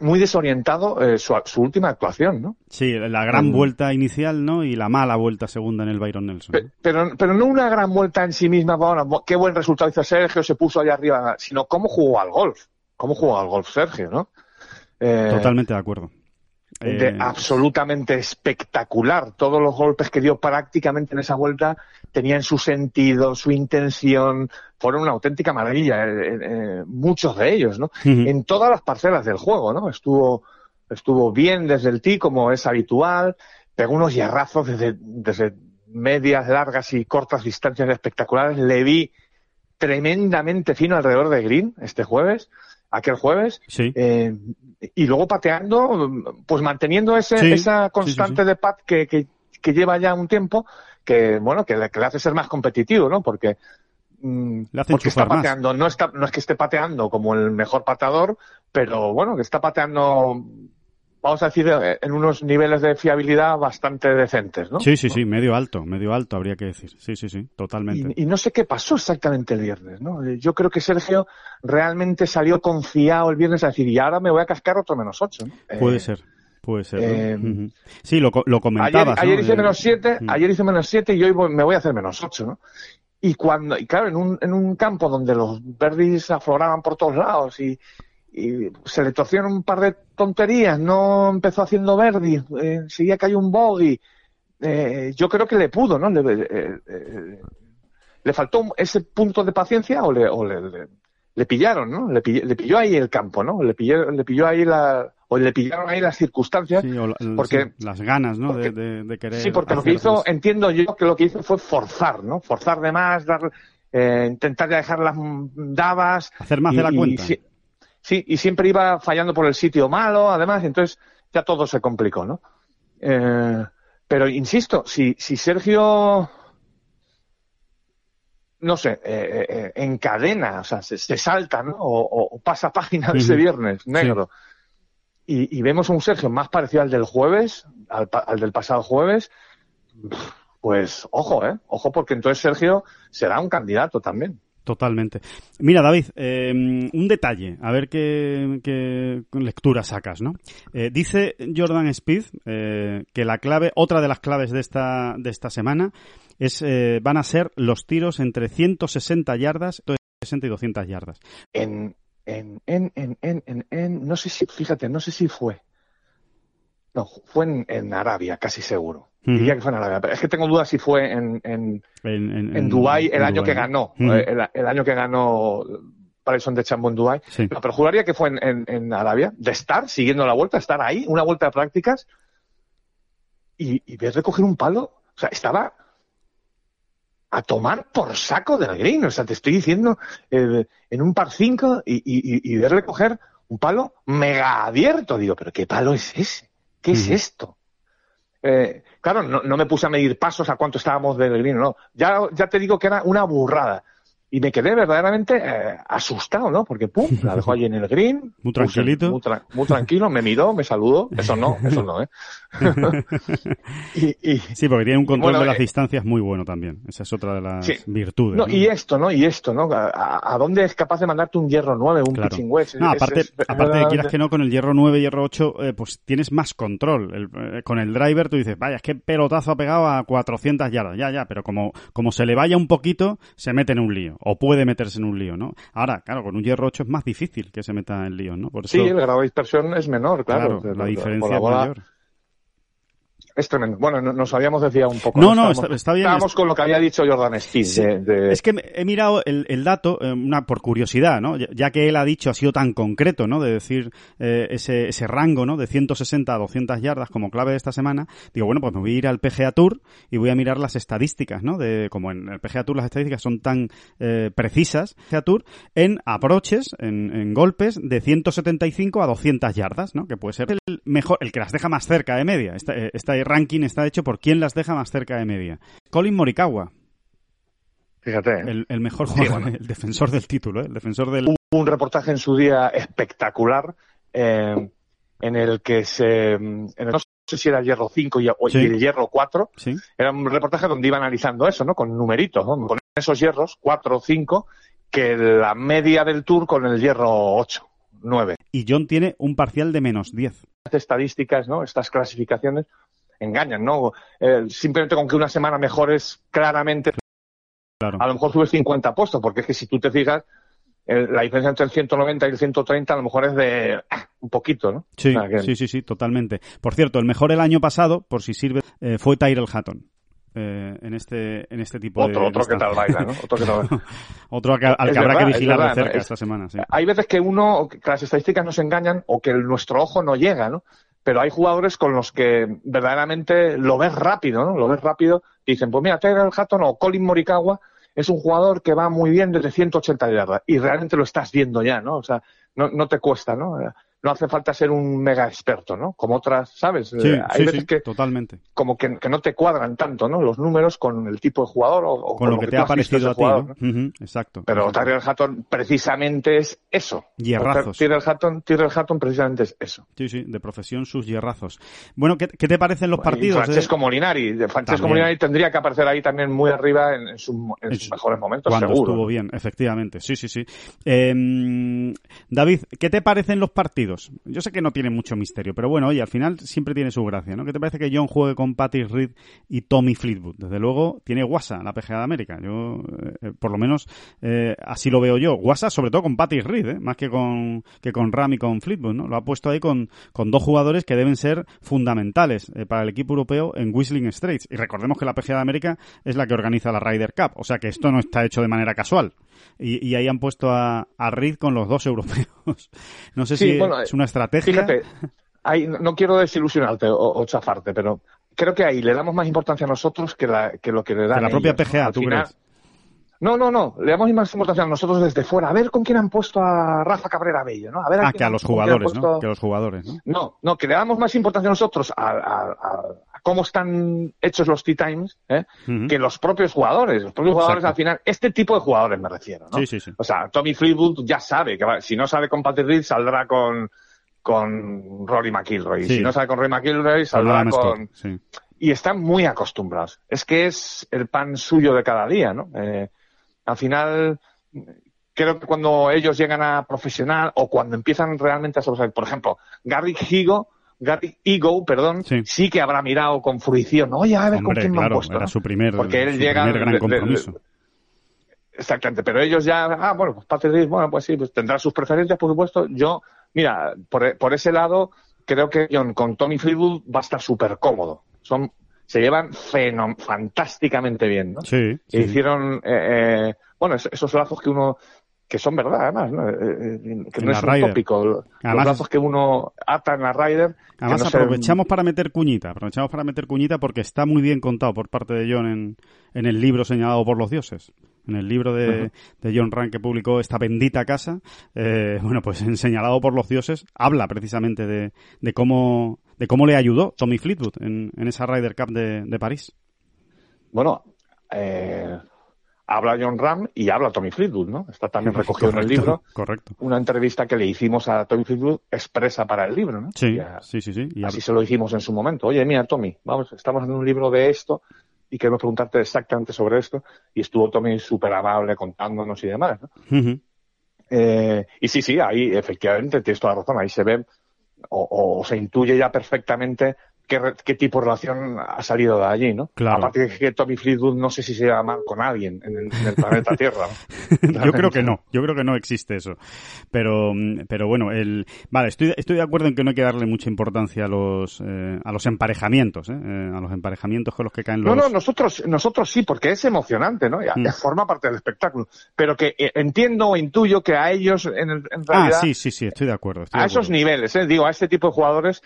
muy desorientado eh, su, última actuación, ¿no? Sí, la gran mm. vuelta inicial, ¿no? Y la mala vuelta segunda en el Byron Nelson. Pero, pero, no una gran vuelta en sí misma, bueno, qué buen resultado hizo Sergio, se puso allá arriba, sino cómo jugó al golf. Cómo jugó al golf Sergio, ¿no? Eh, Totalmente de acuerdo de, eh, absolutamente espectacular. Todos los golpes que dio prácticamente en esa vuelta tenían su sentido, su intención, fueron una auténtica maravilla, eh, eh, muchos de ellos, ¿no? En todas las parcelas del juego, ¿no? Estuvo, estuvo bien desde el tee, como es habitual, pegó unos hierrazos desde, desde medias, largas y cortas distancias espectaculares. Le vi tremendamente fino alrededor de Green este jueves aquel jueves. Sí. Eh, y luego pateando, pues manteniendo ese, esa constante de pat que, que, que, lleva ya un tiempo, que bueno, que le, que le hace ser más competitivo, ¿no? Porque, mm, porque está pateando, no está, no es que esté pateando como el mejor pateador, pero bueno, que está pateando vamos a decir, eh, en unos niveles de fiabilidad bastante decentes, ¿no? Sí, sí, sí, medio alto, medio alto habría que decir. Sí, sí, sí, totalmente. Y, no sé qué pasó exactamente el viernes, ¿no? Eh, yo creo que Sergio realmente salió confiado el viernes a decir, y ahora me voy a cascar otro menos ocho, ¿no? Puede ser. Puede ser. Eh, Sí, lo, lo comentabas. Ayer, hice menos 7, ayer hice menos 7 y hoy me voy a hacer menos 8, ¿no? Y cuando, y claro, en un, en un campo donde los verdis afloraban por todos lados y, y se le torcieron un par de tonterías, no empezó haciendo Verdi, eh, seguía que hay un bogey, eh, yo creo que le pudo, ¿no? Le, eh, eh, le faltó ese punto de paciencia o le, o le, le, pillaron, ¿no? Le, le pilló ahí el campo, ¿no? Le pilló, le pilló ahí la, o le pillaron ahí las circunstancias. Sí, o porque, las ganas, ¿no? de, de, querer. Sí, porque lo que hizo, entiendo yo que lo que hizo fue forzar, ¿no? Forzar de más, dar, eh, intentar ya dejar las dabas. Hacer más de la cuenta. Sí, y siempre iba fallando por el sitio malo, además, entonces ya todo se complicó, ¿no? Eh, pero insisto, si, si Sergio no sé, eh, eh, eh, encadena, o sea, se, salta, ¿no? O, pasa página de ese viernes negro. Y, vemos un Sergio más parecido al del jueves, al, al, del pasado jueves, pues ojo, ¿eh? Ojo, porque entonces Sergio será un candidato también. Totalmente. Mira, David, eh, un detalle, a ver qué, lectura sacas, ¿no? Eh, dice Jordan Speed eh, que la clave, otra de las claves de esta, de esta semana, es van a ser los tiros entre 160 yardas, 160 y 200 yardas. En, en, en, en, en, en, no sé si, fíjate, no sé si fue. No, fue en Arabia, casi seguro. Diría que fue en Arabia. Pero es que tengo dudas si fue en, en, en, Dubái el año que ganó. El, año que ganó Parison de Chambo en Dubái. pero juraría que fue en, en, Arabia, de estar siguiendo la vuelta, estar ahí, una vuelta de prácticas, y, y ver recoger un palo. O sea, estaba a tomar por saco del green. O sea, te estoy diciendo, eh, en un par 5 y, y, y, verle coger un palo mega abierto. Digo, pero ¿qué palo es ese? ¿Qué es esto? Eh, claro, no, no, me puse a medir pasos a cuánto estábamos del green, no. Ya, ya te digo que era una burrada y me quedé verdaderamente eh, asustado, ¿no? Porque pum, la dejó allí en el green. Muy tranquilito. muy, tranquilo, me miró, me saludó. Eso no, eso no, ¿eh? y, sí, porque tiene un control de las eh, distancias muy bueno también. Esa es otra de las virtudes. No, Y esto, ¿no? Y esto, ¿no? ¿A, dónde es capaz de mandarte un hierro 9, un claro. pitching wedge? No, aparte, aparte de quieras que no, con el hierro 9, hierro 8, eh, pues tienes más control. Eh, con el driver tú dices, vaya, es que pelotazo ha pegado a 400 yardas. Ya, ya, pero como, como se le vaya un poquito, se mete en un lío o puede meterse en un lío, ¿no? Ahora, claro, con un hierro 8 es más difícil que se meta en lío, ¿no? Por sí, el grado de dispersión es menor, claro. la, diferencia es mayor. Es tremendo. Bueno, nos habíamos decía un poco. No, no, está, bien. Estábamos con lo que había dicho Jordan Steele. Es que he mirado el, dato, eh, una por curiosidad, ¿no? Ya que él ha dicho, ha sido tan concreto, ¿no? De decir eh, ese, ese rango, ¿no? De 160 a 200 yardas como clave de esta semana. Digo, bueno, pues me voy a ir al PGA Tour y voy a mirar las estadísticas, ¿no? De, como en el PGA Tour las estadísticas son tan eh, precisas, PGA Tour, en aproches, en, en golpes de 175 a 200 yardas, ¿no? Que puede ser el mejor, el que las deja más cerca de media. Esta, esta ranking está hecho por quién las deja más cerca de media. Colin Morikawa. Fíjate. El, mejor jugador, el defensor del título, ¿eh? el defensor del... Un, reportaje en su día espectacular eh, en el que se... no sé si era el hierro 5 y, el hierro 4. Era un reportaje donde iba analizando eso, ¿no? Con numeritos, ¿no? Con esos hierros, 4 o 5, que la media del tour con el hierro 8. 9. Y John tiene un parcial de menos 10. Estadísticas, ¿no? Estas clasificaciones engañan, ¿no? Eh, simplemente con que una semana mejores claramente, claro. a lo mejor subes 50 puestos, porque es que si tú te fijas, la diferencia entre el 190 y el 130 a lo mejor es de ah, un poquito, ¿no? Sí, sí, sí, sí, totalmente. Por cierto, el mejor el año pasado, por si sirve, eh, fue Tyrell Hatton. Eh, en este en este tipo otro, de otro que tal baila, ¿no? Otro que tal otro al que habrá que vigilar de cerca esta semana sí. hay veces que uno que las estadísticas nos engañan o que nuestro ojo no llega no pero hay jugadores con los que verdaderamente lo ves rápido, ¿no? Lo ves rápido y dicen, pues mira, Tyler Hatton o Colin Morikawa es un jugador que va muy bien desde 180 yardas y realmente lo estás viendo ya, ¿no? O sea, no, no te cuesta, ¿no? No hace falta ser un mega experto, ¿no? Como otras, ¿sabes? Sí, eh, Hay veces que totalmente. Como que, no te cuadran tanto, ¿no? Los números con el tipo de jugador o, con, lo, que, te ha parecido a ti, ¿no? exacto. Pero Tyrell Hatton precisamente es eso. Hierrazos. Tyrell Hatton, Tyrell Hatton precisamente es eso. Sí, sí, de profesión sus hierrazos. Bueno, ¿qué, te parecen los partidos? Y Francesco Molinari. Francesco Molinari tendría que aparecer ahí también muy arriba en, sus mejores momentos, Cuando estuvo bien, efectivamente. Sí, sí, sí. Em, David, ¿qué te parecen los partidos? Yo sé que no tienen mucho misterio, pero bueno, oye, al final siempre tiene su gracia, ¿no? ¿Qué te parece que John juegue con Patrick Reed y Tommy Fleetwood? Desde luego tiene guasa la PGA de América. Yo, eh, por lo menos, eh, así lo veo yo. Guasa sobre todo con Patrick Reed, ¿eh? más que con, que con Ram y con Fleetwood, ¿no? Lo ha puesto ahí con, con dos jugadores que deben ser fundamentales eh, para el equipo europeo en Whistling Straits. Y recordemos que la PGA de América es la que organiza la Ryder Cup, o sea que esto no está hecho de manera casual. Y, ahí han puesto a, a Reed con los dos europeos. No sé si es una estrategia. Fíjate, ahí, no quiero desilusionarte o, chafarte, pero creo que ahí le damos más importancia a nosotros que, que lo que le da la propia PGA, ¿tú crees? No, no, no. Le damos más importancia a nosotros desde fuera. A ver con quién han puesto a Rafa Cabrera Bello, ¿no? A ver ah, que a los jugadores, ¿no? Que a los jugadores, ¿no? No, no, que le damos más importancia a nosotros a, cómo están hechos los Tea Times ¿eh? que los propios jugadores. Los propios jugadores, al final, este tipo de jugadores me refiero, ¿no? Sí, sí, sí. O sea, Tommy Fleetwood ya sabe que si no sale con Patrick Reed, saldrá con, con Rory McIlroy. Si no sale con Rory McIlroy, saldrá con... Y están muy acostumbrados. Es que es el pan suyo de cada día, ¿no? Eh, al final, creo que cuando ellos llegan a profesional o cuando empiezan realmente a sobresalir, por ejemplo, Gary Higo, Gary Ego, perdón, sí. que habrá mirado con fruición. Oye, a ver con quién me han puesto. Era su primer, Porque él llega gran compromiso. exactamente, pero ellos ya, ah, bueno, pues Patrick bueno, pues sí, pues tendrá sus preferencias, por supuesto. Yo, mira, por, por ese lado, creo que John con Tommy Fleetwood va a estar súper cómodo. Son se llevan fantásticamente bien, ¿no? Sí. hicieron, eh, eh, bueno, esos lazos que uno, que son verdad además, ¿no? Eh, que no es un tópico. Los lazos que uno ata en la Rider. Además aprovechamos para meter cuñita, aprovechamos para meter cuñita porque está muy bien contado por parte de John en, en el libro señalado por los dioses en el libro de, de, John Rank que publicó esta bendita casa, bueno, pues en señalado por los dioses, habla precisamente de, de cómo de cómo le ayudó Tommy Fleetwood en, esa Ryder Cup de, París. Bueno, eh, habla John Ram y habla Tommy Fleetwood, ¿no? Está también recogido en el libro. Correcto. Una entrevista que le hicimos a Tommy Fleetwood expresa para el libro, ¿no? Sí, sí, sí, sí. así se lo dijimos en su momento. Oye, mira, Tommy, vamos, estamos en un libro de esto y queremos preguntarte exactamente sobre esto. Y estuvo Tommy súper amable contándonos y demás, ¿no? Eh, y sí, sí, ahí efectivamente tienes toda la razón. Ahí se ve o, se intuye ya perfectamente qué, tipo de relación ha salido de allí, ¿no? Claro. Aparte de que Tommy Fleetwood no sé si se lleva mal con alguien en el, planeta Tierra. yo creo que no, yo creo que no existe eso. Pero, pero bueno, el, vale, estoy, estoy de acuerdo en que no hay que darle mucha importancia a los, eh, a los emparejamientos, ¿eh? ¿eh? a los emparejamiamientos con los que caen los... No, no, nosotros, nosotros sí, porque es emocionante, ¿no? Ya, mm. forma parte del espectáculo. Pero que eh, entiendo o intuyo que a ellos, en, en realidad... Ah, sí, sí, sí, estoy de acuerdo. a esos niveles, ¿eh? Digo, a este tipo de jugadores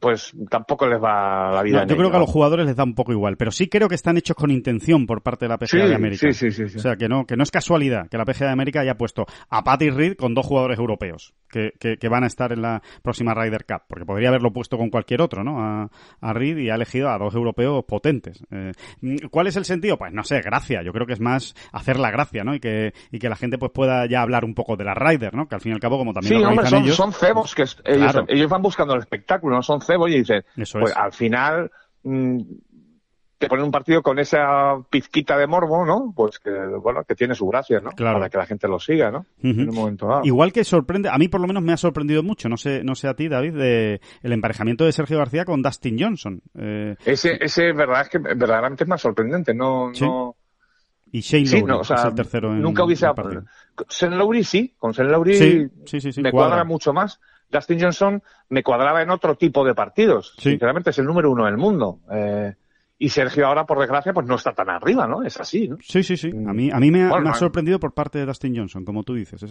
pues tampoco les va la vida. yo creo que a los jugadores les da un poco igual, pero sí creo que están hechos con intención por parte de la PGA de América. Sí, sí, sí, O sea, que no, que no es casualidad que la PGA de América haya puesto a Patty Reed con dos jugadores europeos que, que, van a estar en la próxima Ryder Cup, porque podría haberlo puesto con cualquier otro, ¿no? A, a Reed y ha elegido a dos europeos potentes. Eh, ¿Cuál es el sentido? Pues no sé, gracia. Yo creo que es más hacer la gracia, ¿no? Y que, y que la gente pues pueda ya hablar un poco de la Ryder, ¿no? Que al fin y al cabo, como también sí, hombre, son, ellos... son cebos que ellos, ellos van buscando el espectáculo, no son cebos y dicen, pues al final mm, te ponen un partido con esa pizquita de morbo, ¿no? Pues que, bueno, que tiene su gracia, ¿no? Claro. Para que la gente lo siga, ¿no? En un momento dado. Igual que sorprende, a mí por lo menos me ha sorprendido mucho, no sé, no sé a ti, David, de el emparejamiento de Sergio García con Dustin Johnson. Eh, ese, ese, verdad es que verdaderamente es más sorprendente, no, no... Y Shane Lowry, es el tercero en Nunca hubiese... Shane Lowry sí, con Shane Lowry sí, sí, me cuadra mucho más. Dustin Johnson me cuadraba en otro tipo de partidos. Sinceramente es el número uno del mundo. Eh, y Sergio ahora, por desgracia, pues no está tan arriba, ¿no? Es así, ¿no? Sí, sí, sí. A mí, a mí me, ha, sorprendido por parte de Dustin Johnson, como tú dices.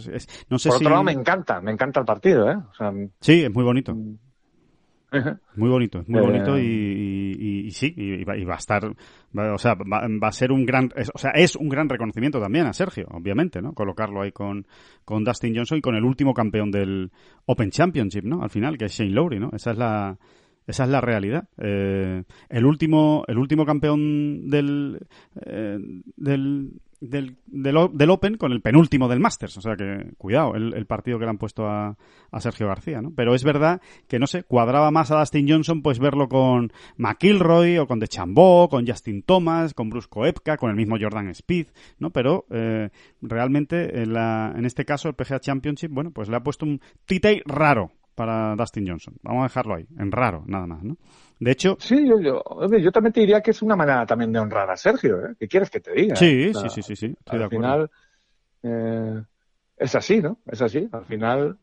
no sé por otro lado, me encanta, me encanta el partido, ¿eh? sí, es muy bonito. Muy bonito, muy bonito eh. y, sí, y va, a estar, o sea, va, a ser un gran, o sea, es un gran reconocimiento también a Sergio, obviamente, ¿no? Colocarlo ahí con, con Dustin Johnson y con el último campeón del Open Championship, ¿no? Al final, que es Shane Lowry, ¿no? Esa es la, esa es la realidad. Eh, el último, el último campeón del, eh, del del, del, Open con el penúltimo del Masters. O sea que, cuidado, el, partido que le han puesto a, Sergio García, ¿no? Pero es verdad que, no sé, cuadraba más a Dustin Johnson pues verlo con McIlroy o con DeChambeau, con Justin Thomas, con Brusco Koepka, con el mismo Jordan Speed, ¿no? Pero eh, realmente en, la, en este caso el PGA Championship, bueno, pues le ha puesto un titei raro para Dustin Johnson. Vamos a dejarlo ahí, en raro, nada más, ¿no? De hecho... Sí, yo, yo, también te diría que es una manera también de honrar a Sergio, ¿eh? ¿Qué quieres que te diga? Sí, sí, sí, sí, sí, estoy de acuerdo. Al final, eh, es así, ¿no? Es así. Al final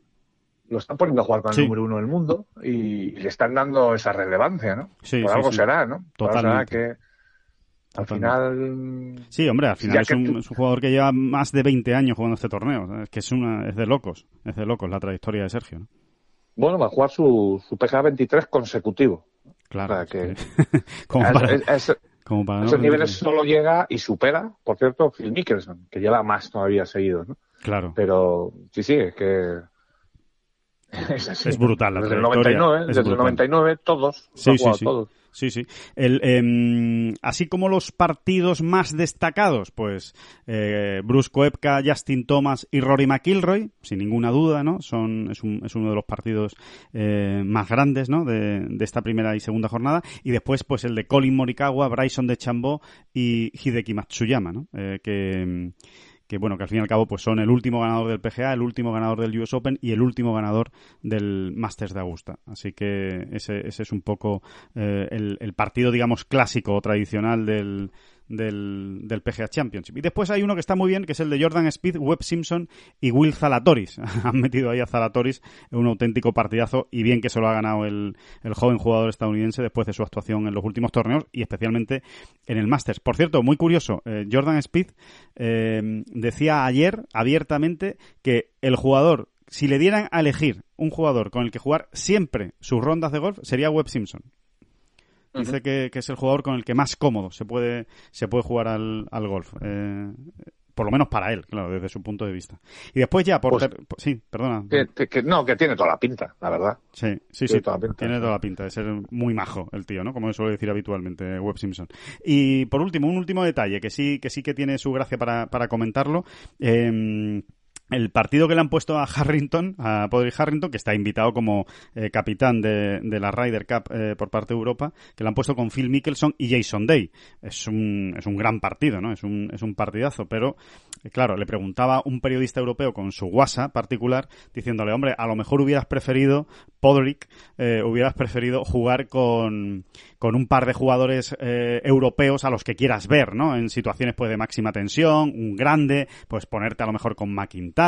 lo están poniendo a jugar con el número uno del mundo y, le están dando esa relevancia, ¿no? Sí, Por algo será, ¿no? Totalmente. será que al final. Sí, hombre, al final es un, jugador que lleva más de 20 años jugando este torneo. Es que es, una, es de locos. Es de locos la trayectoria de Sergio. ¿no? Bueno, va a jugar su, su PGA 23 consecutivo. Claro. que. como para, como para esos niveles solo llega y supera, por cierto, Phil Mickelson, que lleva más todavía seguido. ¿no? Claro. Pero sí, sí, es que. Es, brutal la desde el 99, desde el 99 todos, sí, sí, sí. todos. Sí, sí. El, eh, así como los partidos más destacados, pues eh, Bruce Koepka, Justin Thomas y Rory McIlroy, sin ninguna duda, ¿no? Son, es, un, es uno de los partidos eh, más grandes, ¿no? De, de, esta primera y segunda jornada. Y después, pues el de Colin Morikawa, Bryson de Chambó y Hideki Matsuyama, ¿no? Eh, que que bueno, que al fin y al cabo pues son el último ganador del PGA, el último ganador del US Open y el último ganador del Masters de Augusta. Así que ese, ese es un poco eh, el, el, partido, digamos, clásico o tradicional del, del, del, PGA Championship. Y después hay uno que está muy bien, que es el de Jordan Speed, Webb Simpson y Will Zalatoris. Han metido ahí a Zalatoris un auténtico partidazo y bien que se lo ha ganado el, el, joven jugador estadounidense después de su actuación en los últimos torneos y especialmente en el Masters. Por cierto, muy curioso, eh, Jordan Speed eh, decía ayer abiertamente que el jugador si le dieran a elegir un jugador con el que jugar siempre sus rondas de golf, sería Webb Simpson. Dice que, que, es el jugador con el que más cómodo se puede, se puede jugar al, al golf. Eh, por lo menos para él, claro, desde su punto de vista. Y después ya, por... Pues, sí, perdona. Que, que, no, que tiene toda la pinta, la verdad. Sí, sí, tiene sí. Toda la pinta, tiene toda la pinta de ser muy majo el tío, ¿no? Como suele decir habitualmente Webb Simpson. Y por último, un último detalle que sí que sí que tiene su gracia para, para comentarlo. Eh, el partido que le han puesto a Harrington, a Podrick Harrington, que está invitado como eh, capitán de, la Ryder Cup eh, por parte de Europa, que le han puesto con Phil Mickelson y Jason Day. Es un, es un gran partido, ¿no? Es un, es un partidazo, pero eh, claro, le preguntaba un periodista europeo con su WhatsApp particular, diciéndole, hombre, a lo mejor hubieras preferido, Podrick, eh, hubieras preferido jugar con, con un par de jugadores eh, europeos a los que quieras ver, ¿no? En situaciones pues de máxima tensión, un grande, pues ponerte a lo mejor con McIntyre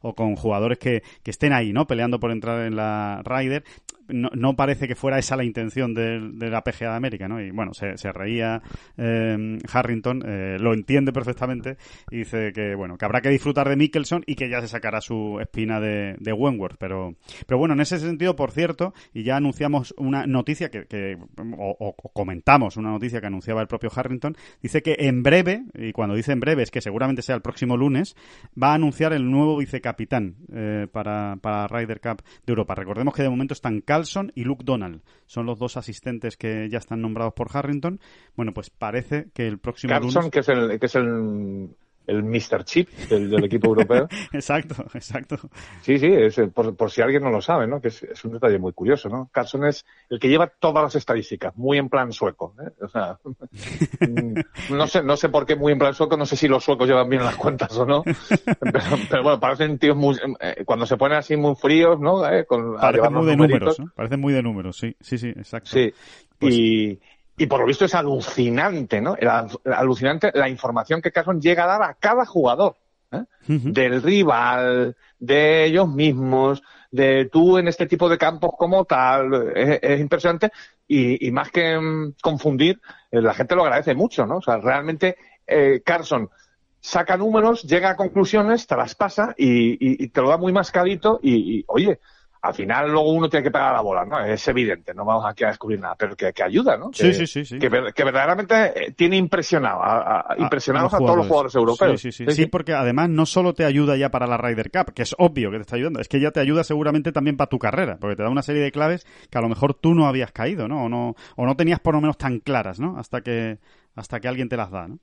o con jugadores que, que estén ahí, ¿no? Peleando por entrar en la Ryder no, parece que fuera esa la intención de, de, la PGA de América, ¿no? Y bueno, se, reía eh, Harrington, lo entiende perfectamente y dice que, bueno, que habrá que disfrutar de Mickelson y que ya se sacará su espina de, Wentworth. Pero, pero bueno, en ese sentido, por cierto, y ya anunciamos una noticia que, que o, comentamos una noticia que anunciaba el propio Harrington, dice que en breve, y cuando dice en breve es que seguramente sea el próximo lunes, va a anunciar el nuevo vicecapitán eh, para, para Ryder Cup de Europa. Recordemos que de momento están Carlson y Luke Donald. Son los dos asistentes que ya están nombrados por Harrington. Bueno, pues parece que el próximo Carlson, lunes... que es el, que es el, el Mr. Chip del, del equipo europeo. exacto, exacto. Sí, sí, es, por, por, si alguien no lo sabe, ¿no? Que es, es, un detalle muy curioso, ¿no? Carlson es el que lleva todas las estadísticas, muy en plan sueco. ¿eh? O sea, no sé, no sé por qué muy en plan sueco, no sé si los suecos llevan bien las cuentas o no. Pero, pero bueno, parecen tíos muy, eh, cuando se ponen así muy fríos, ¿no? Eh, con, parecen muy de números, ¿no? Parecen muy de números, sí, sí, sí, exacto. Sí. Pues, y, y por lo visto es alucinante, ¿no? Era alucinante la información que Carson llega a dar a cada jugador. ¿eh? Uh -huh. Del rival, de ellos mismos, de tú en este tipo de campos como tal. Es, es impresionante. Y, y, más que um, confundir, eh, la gente lo agradece mucho, ¿no? O sea, realmente eh, Carson saca números, llega a conclusiones, te las pasa y, y, y te lo da muy mascadito y, y oye, al final luego uno tiene que pegar la bola, ¿no? Es evidente, no vamos aquí a descubrir nada, pero que, que ayuda, ¿no? Sí, que, sí, sí, sí. Que, que, verdaderamente tiene impresionado, a, a, impresionados a, a, todos los jugadores europeos. Sí sí, sí, sí, porque además no solo te ayuda ya para la Ryder Cup, que es obvio que te está ayudando, es que ya te ayuda seguramente también para tu carrera, porque te da una serie de claves que a lo mejor tú no habías caído, ¿no? O no, o no tenías por lo menos tan claras, ¿no? Hasta que, hasta que alguien te las da, ¿no?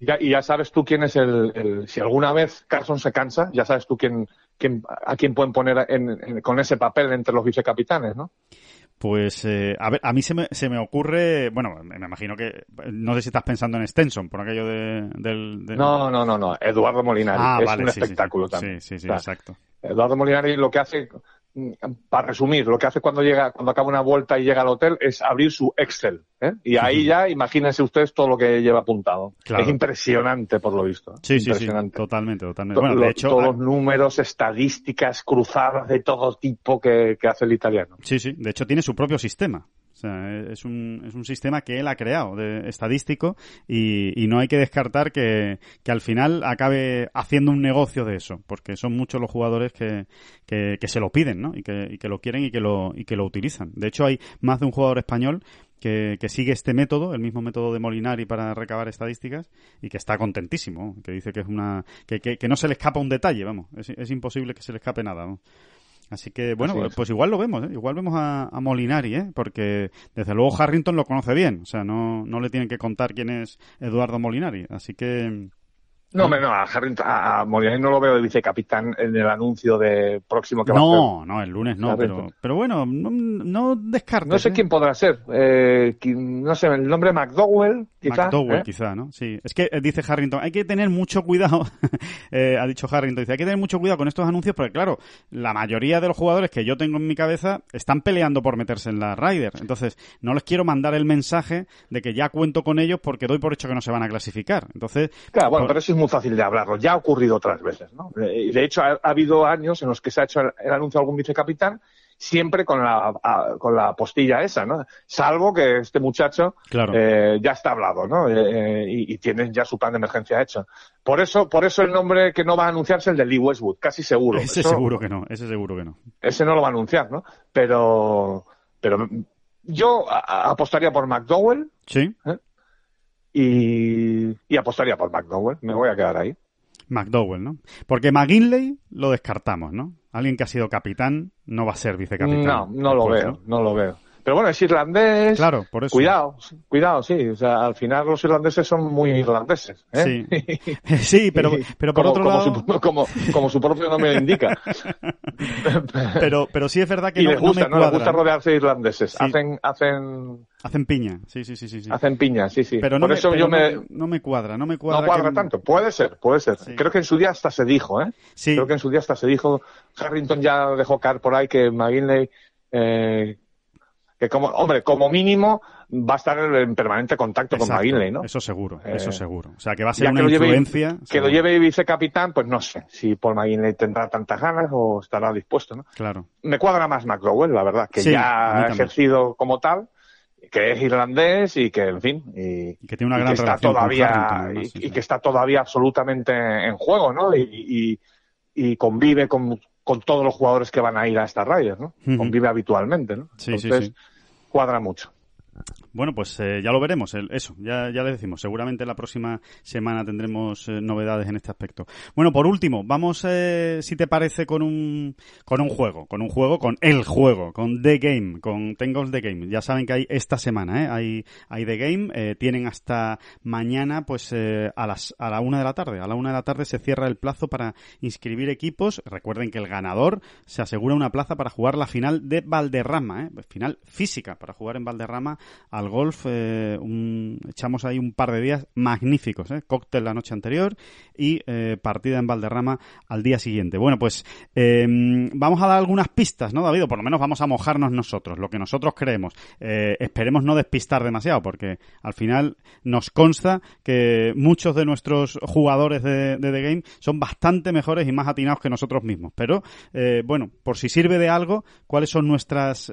Y ya, y ya sabes tú quién es el, el, Si alguna vez Carson se cansa, ya sabes tú quién, quién a quién pueden poner en, en, con ese papel entre los vicecapitanes, ¿no? Pues, eh, a ver, a mí se me, se me ocurre, bueno, me imagino que, no sé si estás pensando en Stenson, por aquello de, del... De... No, no, no, no, Eduardo Molinari, ah, es vale, un sí, espectáculo sí, también. Sí, sí, sí, exacto. Eduardo Molinari lo que hace, para resumir, lo que hace cuando llega, cuando acaba una vuelta y llega al hotel es abrir su Excel. ¿eh? Y ahí ya imagínense ustedes todo lo que lleva apuntado. Es impresionante, por lo visto. Sí, sí, sí, totalmente, totalmente. Bueno, de hecho, todos los números, estadísticas cruzadas de todo tipo que, que hace el italiano. Sí, sí. De hecho, tiene su propio sistema. O sea, es un, es un sistema que él ha creado, de, estadístico, y, y, no hay que descartar que, que, al final acabe haciendo un negocio de eso, porque son muchos los jugadores que, que, que se lo piden, ¿no? Y que, y que lo quieren y que lo, y que lo utilizan. De hecho, hay más de un jugador español que, que, sigue este método, el mismo método de Molinari para recabar estadísticas y que está contentísimo, que dice que es una que, que, que no se le escapa un detalle, vamos, es, es imposible que se le escape nada. ¿no? Así que, bueno, pues igual lo vemos, ¿eh? igual vemos a, a, Molinari, ¿eh? porque desde luego Harrington lo conoce bien, o sea, no, no le tienen que contar quién es Eduardo Molinari, así que no, no, a, a, a Molinari no lo veo de vicecapitán en el anuncio de próximo que va a hacer. No, no, el lunes no, pero, pero bueno, no, no descartes. No sé ¿eh? quién podrá ser. Eh, no sé, el nombre McDowell, quizá. McDowell, ¿eh? quizá, ¿no? Sí. Es que eh, dice Harrington, hay que tener mucho cuidado, eh, ha dicho Harrington, dice, hay que tener mucho cuidado con estos anuncios porque, claro, la mayoría de los jugadores que yo tengo en mi cabeza están peleando por meterse en la Ryder. Entonces, no les quiero mandar el mensaje de que ya cuento con ellos porque doy por hecho que no se van a clasificar. Entonces, claro, bueno, por... pero eso es muy fácil de hablarlo. Ya ha ocurrido otras veces, ¿no? De hecho, ha, ha habido años en los que se ha hecho el, el anuncio de algún vicecapitán siempre con la, a, con la postilla esa, ¿no? Salvo que este muchacho claro. eh, ya está hablado, ¿no? Eh, y, y, tiene ya su plan de emergencia hecho. Por eso, por eso el nombre que no va a anunciarse es el de Lee Westwood, casi seguro. Ese eso, seguro que no, ese seguro que no. Ese no lo va a anunciar, ¿no? Pero, pero yo a, apostaría por McDowell. Sí. ¿eh? Y, y apostaría por McDowell. Me voy a quedar ahí. McDowell, ¿no? Porque McGinley lo descartamos, ¿no? Alguien que ha sido capitán no va a ser vicecapitán. No, no lo veo, ¿no? no lo veo. Pero bueno, es irlandés. Claro, por eso. Cuidado, cuidado, sí. O sea, al final los irlandeses son muy irlandeses. ¿eh? Sí, sí pero, pero por como, otro como lado. Su, como, como, su propio nombre indica. pero, pero sí es verdad que y no, les gusta, no, me no les gusta rodearse de irlandeses. Sí. Hacen, hacen. Hacen piña, sí, sí, sí, sí. sí. Hacen piña, sí, sí. Pero no por me, eso pero yo no, me. No me cuadra, no me cuadra. No cuadra que... tanto. Puede ser, puede ser. Sí. Creo que en su día hasta se dijo, ¿eh? Sí. Creo que en su día hasta se dijo. Harrington ya dejó caer por ahí que McGinley. Eh, que como, hombre, como mínimo va a estar en permanente contacto Exacto, con McGinley, ¿no? Eso seguro, eso eh, seguro. O sea, que va a ser una que influencia. Lleve, que lo lleve vicecapitán, pues no sé si Paul McGinley tendrá tantas ganas o estará dispuesto, ¿no? Claro. Me cuadra más McDowell, la verdad, que sí, ya ha ejercido como tal, que es irlandés y que, en fin, y, y que tiene una gran está relación todavía, y, sí, y que está todavía absolutamente en juego, ¿no? Y, y convive con, con, todos los jugadores que van a ir a esta Ryder, ¿no? Uh -huh. Convive habitualmente, ¿no? Sí, Entonces, sí, sí. Cuadra mucho. Bueno, pues eh, ya lo veremos, eso, ya, ya les decimos. Seguramente la próxima semana tendremos eh, novedades en este aspecto. Bueno, por último, vamos, eh, si te parece, con un, con un juego, con un juego, con el juego, con The Game, con Tengos The Game. Ya saben que hay esta semana, ¿eh? Hay, hay The Game, eh, tienen hasta mañana, pues, eh, a las, a la una de la tarde. A la una de la tarde se cierra el plazo para inscribir equipos. Recuerden que el ganador se asegura una plaza para jugar la final de Valderrama, ¿eh? Final física para jugar en Valderrama al golf. Eh, un, echamos ahí un par de días magníficos, ¿eh? cóctel la noche anterior y eh, partida en Valderrama al día siguiente. Bueno, pues eh, vamos a dar algunas pistas, ¿no, David? O por lo menos vamos a mojarnos nosotros, lo que nosotros creemos. Esperemos no despistar demasiado, porque al final nos consta que muchos de nuestros jugadores de, The Game son bastante mejores y más atinados que nosotros mismos. Pero, bueno, por si sirve de algo, ¿cuáles son nuestras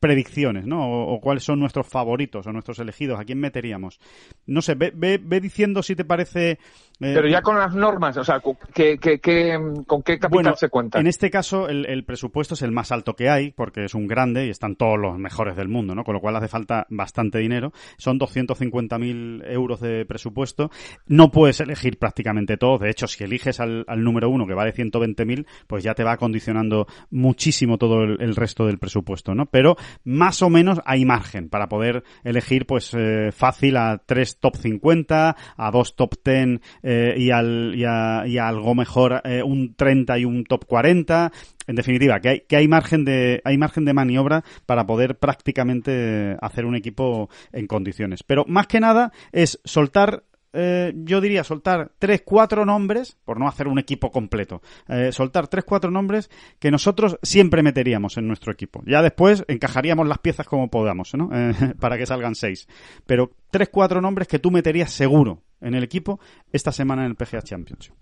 predicciones, ¿no? O cuáles son nuestros favoritos o nuestros elegidos, ¿a quién meteríamos? No sé, ve, ve, ve diciendo si te parece... Eh, Pero ya con las normas, o sea, ¿qué, qué, qué, ¿con qué capital bueno, se cuenta? En este caso, el, el, presupuesto es el más alto que hay, porque es un grande y están todos los mejores del mundo, ¿no? Con lo cual hace falta bastante dinero. Son 250.000 euros de presupuesto. No puedes elegir prácticamente todo. De hecho, si eliges al, al número uno, que vale 120.000, pues ya te va condicionando muchísimo todo el, el, resto del presupuesto, ¿no? Pero más o menos hay margen para poder elegir, pues, eh, fácil a tres top 50, a dos top 10 eh, y, al, y, a, y a algo mejor eh, un 30 y un top 40. En definitiva, que hay, que hay margen de, hay margen de maniobra para poder prácticamente hacer un equipo en condiciones. Pero más que nada es soltar eh, yo diría soltar tres, cuatro nombres, por no hacer un equipo completo, eh, soltar tres, cuatro nombres que nosotros siempre meteríamos en nuestro equipo. Ya después encajaríamos las piezas como podamos, ¿no? Eh, para que salgan seis. Pero tres, cuatro nombres que tú meterías seguro en el equipo esta semana en el PGA Championship.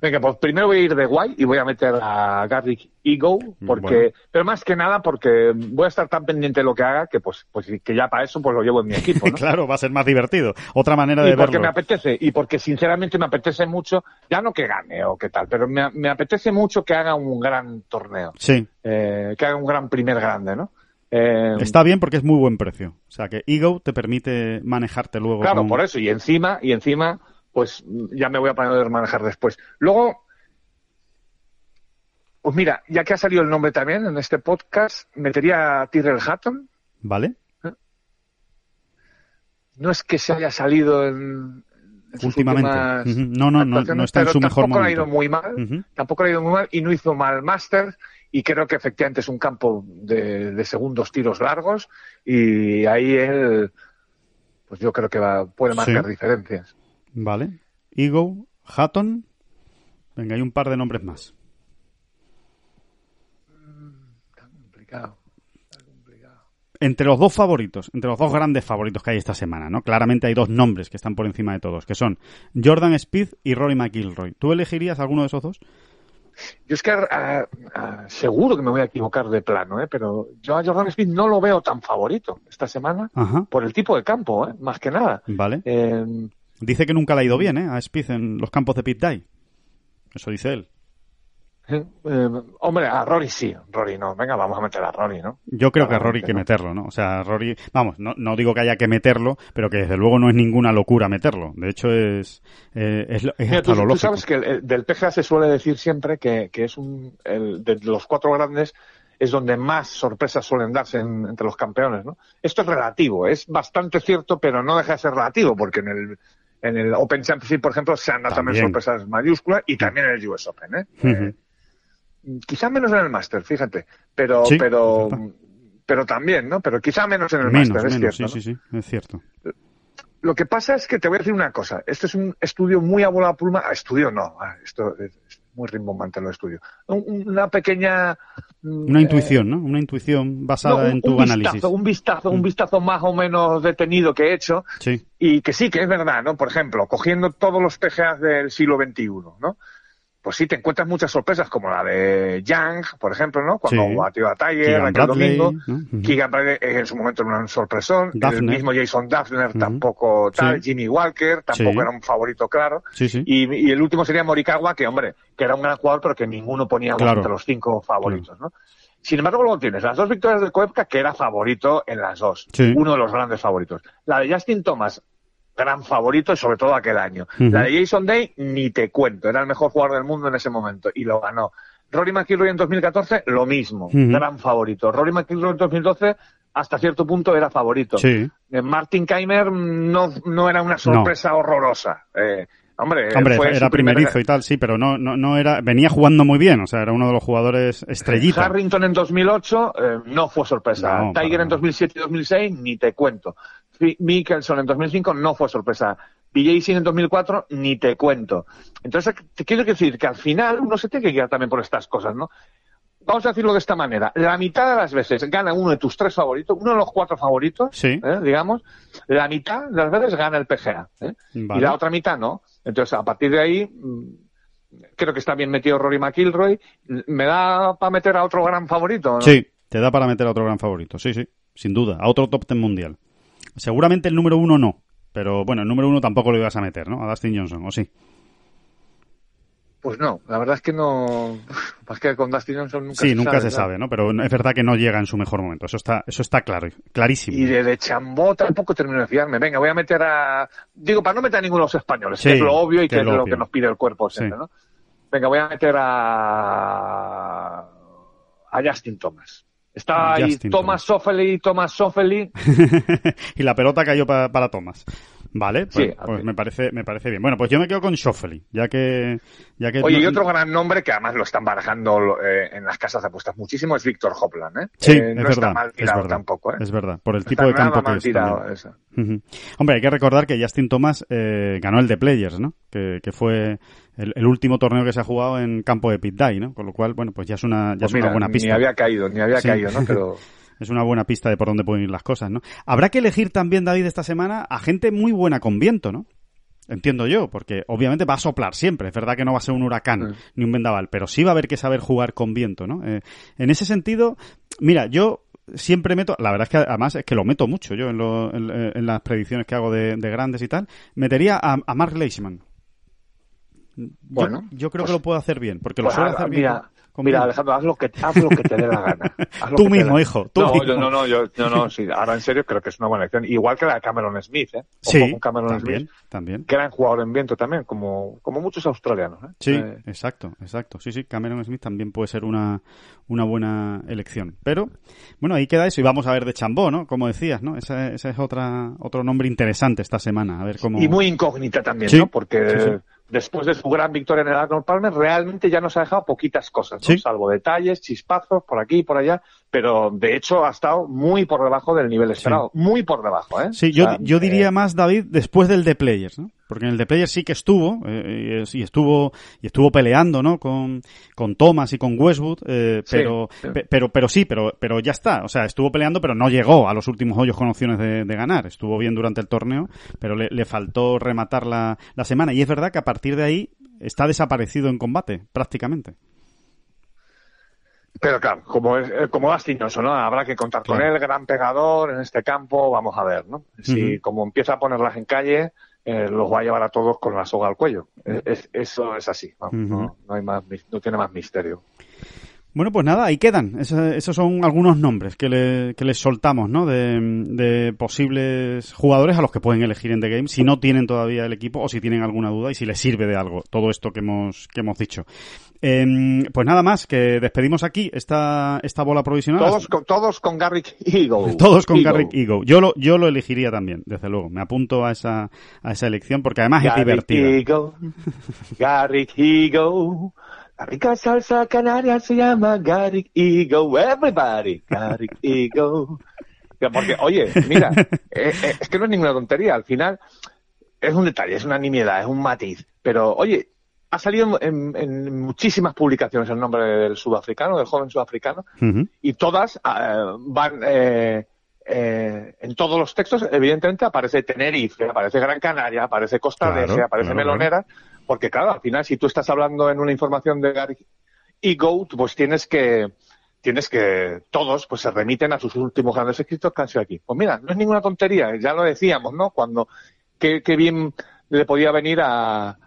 Venga, pues primero voy a ir de guay y voy a meter a Garrick Ego, porque, pero más que nada porque voy a estar tan pendiente de lo que haga que pues, pues que ya para eso pues lo llevo en mi equipo. claro, va a ser más divertido. Otra manera de y porque verlo. me apetece, y porque sinceramente me apetece mucho, ya no que gane o qué tal, pero me, me apetece mucho que haga un gran torneo. Sí. Eh, que haga un gran primer grande, ¿no? Eh, Está bien porque es muy buen precio. O sea que Ego te permite manejarte luego. Claro, por eso. Y encima, y encima, pues ya me voy a poder manejar después. Luego, pues mira, ya que ha salido el nombre también en este podcast, metería a Tyrrell Hatton. ¿Vale? No es que se haya salido en, Últimamente. No, no, no, está en su mejor tampoco le ha ido momento. muy mal, tampoco le ha ido muy mal y no hizo mal Masters y creo que efectivamente es un campo de, de segundos tiros largos y ahí él, pues yo creo que va, puede marcar Sí. diferencias. Vale. Ego, Hatton. Venga, hay un par de nombres más. Complicado. Entre los dos favoritos, entre los dos grandes favoritos que hay esta semana, ¿no? Claramente hay dos nombres que están por encima de todos, que son Jordan Speed y Rory McIlroy. ¿Tú elegirías alguno de esos dos? Yo es que ah, ah, seguro que me voy a equivocar de plano, ¿eh? pero yo a Jordan Smith no lo veo tan favorito esta semana Ajá. por el tipo de campo, ¿eh? más que nada. Vale. Eh, Dice que nunca le ha ido bien, ¿eh? A Speed en los campos de Pit Dye. Eso dice él. eh, hombre, a Rory sí, Rory no. Venga, vamos a meter a Rory, ¿no? Yo creo que a Rory hay que no. meterlo, ¿no? O sea, Rory, vamos, no, no digo que haya que meterlo, pero que desde luego no es ninguna locura meterlo. De hecho, es, eh, es, es Mira, hasta tú, lo tú lógico. sabes que el- el- del PGA se suele decir siempre que, que es un, el, de los cuatro grandes es donde más sorpresas suelen darse en- entre los campeones, ¿no? Esto es relativo, es bastante cierto, pero no deja de ser relativo, porque en el, en el Open Championship, por ejemplo, se han dado también, También. sorpresas mayúsculas y también en el US Open, ¿eh? Ujú. Eh, quizá menos en el Master, fíjate, pero, Sí, pero, pero también, ¿no? Pero quizá menos en el Master, es cierto. sí, ¿no? sí, sí, es cierto. Lo que pasa es que te voy a decir una cosa. Este es un estudio muy a bola pluma. Ah, estudio no. ah, esto es muy rimbombante lo estudio. Un- Una pequeña. mm, Una eh, intuición, ¿no? Una intuición basada no, un- en tu un análisis. Un vistazo, Mm. un vistazo más o menos detenido que he hecho. Sí, Y que sí, que es verdad, ¿no? Por ejemplo, cogiendo todos los PGAs del siglo XXI, ¿no? Pues sí, te encuentras muchas sorpresas, como la de Young, por ejemplo, ¿no? Cuando Sí. batió a Tiger aquel domingo. ¿no? Keegan Bradley en su momento era un sorpresón. El mismo Jason Ujú. tampoco tal. Sí. Jimmy Walker tampoco Sí. era un favorito claro. Sí, sí. Y, y el último sería Morikawa, que hombre, que era un gran jugador, pero que ninguno poníamos Claro. entre los cinco favoritos, ¿no? Sin embargo, luego tienes las dos victorias de Koepka, que era favorito en las dos. Uno de los grandes favoritos. La de Justin Thomas, gran favorito, y sobre todo aquel año. La de Jason Day, ni te cuento. Era el mejor jugador del mundo en ese momento y lo ganó. Rory McIlroy en 2014, lo mismo. Gran favorito. Rory McIlroy en 2012, hasta cierto punto era favorito. Sí. Eh, Martin Keimer no, no era una sorpresa horrorosa. Eh, hombre, Hombre, fue era primer- primerizo y tal, sí, pero no, no, no era, venía jugando muy bien, o sea, era uno de los jugadores estrellita. Harrington en 2008 eh, no fue sorpresa. No, Tiger en nada. 2007 y 2006 ni te cuento. Mickelson en 2005 no fue sorpresa. PJ Sin en 2004 ni te cuento. Entonces, te quiero decir que al final uno se tiene que guiar también por estas cosas, ¿no? Vamos a decirlo de esta manera. La mitad de las veces gana uno de tus tres favoritos, uno de los cuatro favoritos, Sí. ¿eh? digamos. La mitad de las veces gana el PGA. ¿eh? Vale. Y la otra mitad no. Entonces, a partir de ahí, mm, creo que está bien metido Rory McIlroy. ¿Me da para meter a otro gran favorito? no? Sí, te da para meter a otro gran favorito, sí, sí, sin duda, a otro top ten mundial. Seguramente el número uno no, pero bueno, el número uno tampoco lo ibas a meter, ¿no? A Dustin Johnson, ¿o sí? Pues no, la verdad es que no. Es que con Dustin Johnson nunca Sí, se nunca sabe, se sabe, ¿no? Pero es verdad que no llega en su mejor momento, eso está, eso está claro, clarísimo. Y de, de Chambó tampoco termino de fiarme. Venga, voy a meter a. Digo, para no meter a ninguno de los españoles, Sí, que es lo obvio y que es lo obvio. que nos pide el cuerpo siempre, Sí. ¿no? Venga, voy a meter a. a Justin Thomas. Está ahí Justin Thomas Soffeli, Thomas Soffeli. y la pelota cayó pa- para Thomas. Vale, pues, pues me parece me parece bien. Bueno, pues yo me quedo con Schoffeli, ya que ya que Oye, y otro gran nombre que además lo están barajando eh, en las casas de apuestas muchísimo es Víctor Hopland, ¿eh? Sí, eh, no es está verdad, mal tirado es verdad, tampoco, ¿eh? Es verdad, por el tipo de campo que es. tirado, también. eso. Ujú. Hombre, hay que recordar que Justin Thomas eh, ganó el de Players, ¿no? Que, que fue el, el último torneo que se ha jugado en campo de Pit Dye, ¿no? Con lo cual, bueno, pues ya es una, ya Pues es una buena pista. Ni había caído, ni había Sí. caído, ¿no? Pero Es una buena pista de por dónde pueden ir las cosas, ¿no? Habrá que elegir también, David, esta semana a gente muy buena con viento, ¿no? Entiendo yo, porque obviamente va a soplar siempre. Es verdad que no va a ser un huracán ni un vendaval, pero sí va a haber que saber jugar con viento, ¿no? Eh, en ese sentido, mira, yo siempre meto, la verdad es que además es que lo meto mucho yo en, lo- en- en las predicciones que hago de, de grandes y tal, metería a, a Mark Leishman. Bueno, yo, creo pues- que lo puede hacer bien, porque lo Pues, suele ah, hacer bien. mira, con- con mira. Alejandro, haz lo que haz lo que te dé la gana. Tú mismo, la- hijo, tú no, mismo. yo- no, no, yo, no, no, sí, ahora en serio creo que es una buena elección. Igual que la de Cameron Smith, ¿eh? Ojo Sí, con Cameron también, Smith, también. gran jugador en viento también, como, como muchos australianos, ¿eh? Sí, Eh, exacto, exacto. Sí, sí, Cameron Smith también puede ser una, una buena elección. Pero, bueno, ahí queda eso y vamos a ver de Chambó, ¿no? Como decías, ¿no? Ese, ese es otra, otro nombre interesante esta semana. A ver cómo... Y muy incógnita también, Sí, ¿no? Porque sí, sí. Después de su gran victoria en el Arnold Palmer, realmente ya nos ha dejado poquitas cosas, ¿no? Sí. Salvo detalles, chispazos, por aquí y por allá, pero de hecho ha estado muy por debajo del nivel esperado. Muy por debajo, ¿eh? Sí, O yo, sea, yo diría eh, más, David, después del The Players, ¿no? Porque en el The Players sí que estuvo, eh, y es- y estuvo, y estuvo peleando, ¿no? Con, con Thomas y con Westwood, eh, Sí, pero, sí. pe- pero, pero sí, pero, pero ya está. O sea, estuvo peleando, pero no llegó a los últimos hoyos con opciones de, de ganar. Estuvo bien durante el torneo, pero le, le faltó rematar la, la semana. Y es verdad que a partir de ahí está desaparecido en combate, prácticamente. Pero claro, como es, eh, como Astinoso, ¿no? Habrá que contar con él, gran pegador en este campo, vamos a ver, ¿no? Si como empieza a ponerlas en calle, eh, los va a llevar a todos con la soga al cuello. Es- es- eso es así, vamos, no, no hay más, mis- no tiene más misterio. Bueno, pues nada, ahí quedan. Esos son algunos nombres que, le- que les soltamos, ¿no? De, de posibles jugadores a los que pueden elegir en The Game si no tienen todavía el equipo o si tienen alguna duda y si les sirve de algo todo esto que hemos, que hemos dicho. Em, pues nada más, que despedimos aquí esta, esta bola provisional. Todos con, todos con Garrick Eagle. Todos con Eagle. Garrick Ego. Yo lo, yo lo elegiría también, desde luego. Me apunto a esa, a esa elección porque además es Garrick divertida. Eagle. Garrick Eagle. La rica salsa canaria se llama Garrick Eagle. Everybody. Garrick Eagle. Porque, oye, mira, eh, eh, es que no es ninguna tontería. Al final, es un detalle, es una nimiedad, es un matiz. Pero, oye, ha salido en, en muchísimas publicaciones el nombre del sudafricano, del joven sudafricano, y todas eh, van eh, eh, en todos los textos evidentemente aparece Tenerife aparece Gran Canaria aparece Costa Claro, de aparece claro, Melonera porque claro al final si tú estás hablando en una información de Gary y Goat pues tienes que tienes que todos pues se remiten a sus últimos grandes escritos que han sido aquí. Pues mira no es ninguna tontería ya lo decíamos no cuando qué, qué bien le podía venir a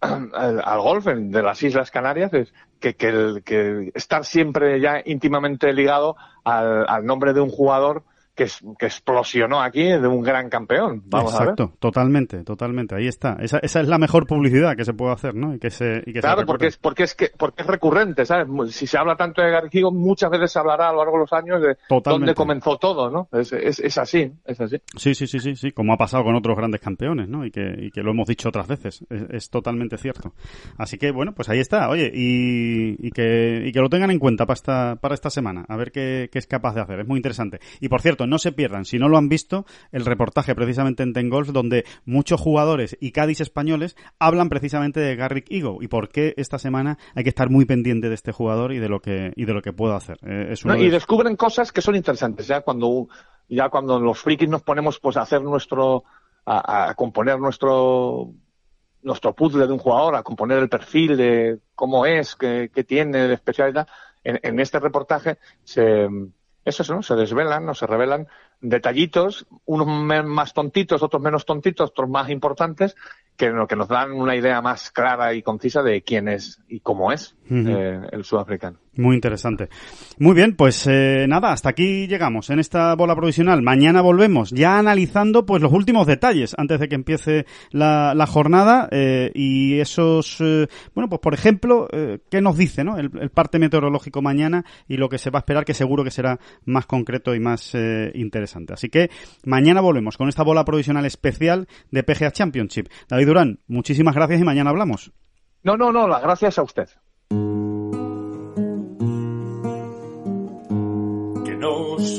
al, al golf en- de las Islas Canarias es que, que, el- que estar siempre ya íntimamente ligado al, al nombre de un jugador que, que explosionó aquí de un gran campeón. Vamos Exacto, totalmente, totalmente. Ahí está. Esa, esa es la mejor publicidad que se puede hacer, ¿no? Y que se, y que a ver. se Claro, recuerde. porque es, porque es que, porque es recurrente, ¿sabes? Si se habla tanto de Garrigo, muchas veces se hablará a lo largo de los años de Totalmente. dónde comenzó todo, ¿no? Es, es, es así, es así. Sí, sí, sí, sí, sí, como ha pasado con otros grandes campeones, ¿no? Y que, y que lo hemos dicho otras veces, es, es totalmente cierto. Así que, bueno, pues ahí está, oye, y, y, que, y que lo tengan en cuenta para esta, para esta semana, a ver qué, qué es capaz de hacer, es muy interesante. Y por cierto, no se pierdan, si no lo han visto, el reportaje precisamente en Ten Golf, donde muchos jugadores y Cádiz españoles hablan precisamente de Garrick Ego y por qué esta semana hay que estar muy pendiente de este jugador y de lo que, y de lo que puede hacer. Eh, es uno ¿no? de- Y descubren cosas que son interesantes, ya cuando, ya cuando los frikis nos ponemos pues a hacer nuestro, a, a componer nuestro, nuestro puzzle de un jugador, a componer el perfil de cómo es, qué, qué tiene de especialidad, en, en este reportaje se, eso es, ¿no? Se desvelan o se revelan detallitos, unos más tontitos, otros menos tontitos, otros más importantes, que, no- que nos dan una idea más clara y concisa de quién es y cómo es eh, el sudafricano. Muy interesante. Muy bien, pues eh, nada, hasta aquí llegamos en esta bola provisional. Mañana volvemos ya analizando pues los últimos detalles antes de que empiece la, la jornada eh, y esos, eh, bueno, pues por ejemplo, eh, qué nos dice ¿no? el, el parte meteorológico mañana y lo que se va a esperar que seguro que será más concreto y más eh, interesante. Así que mañana volvemos con esta bola provisional especial de PGA Championship. David Durán, muchísimas gracias y mañana hablamos. No, no, no, las gracias a usted.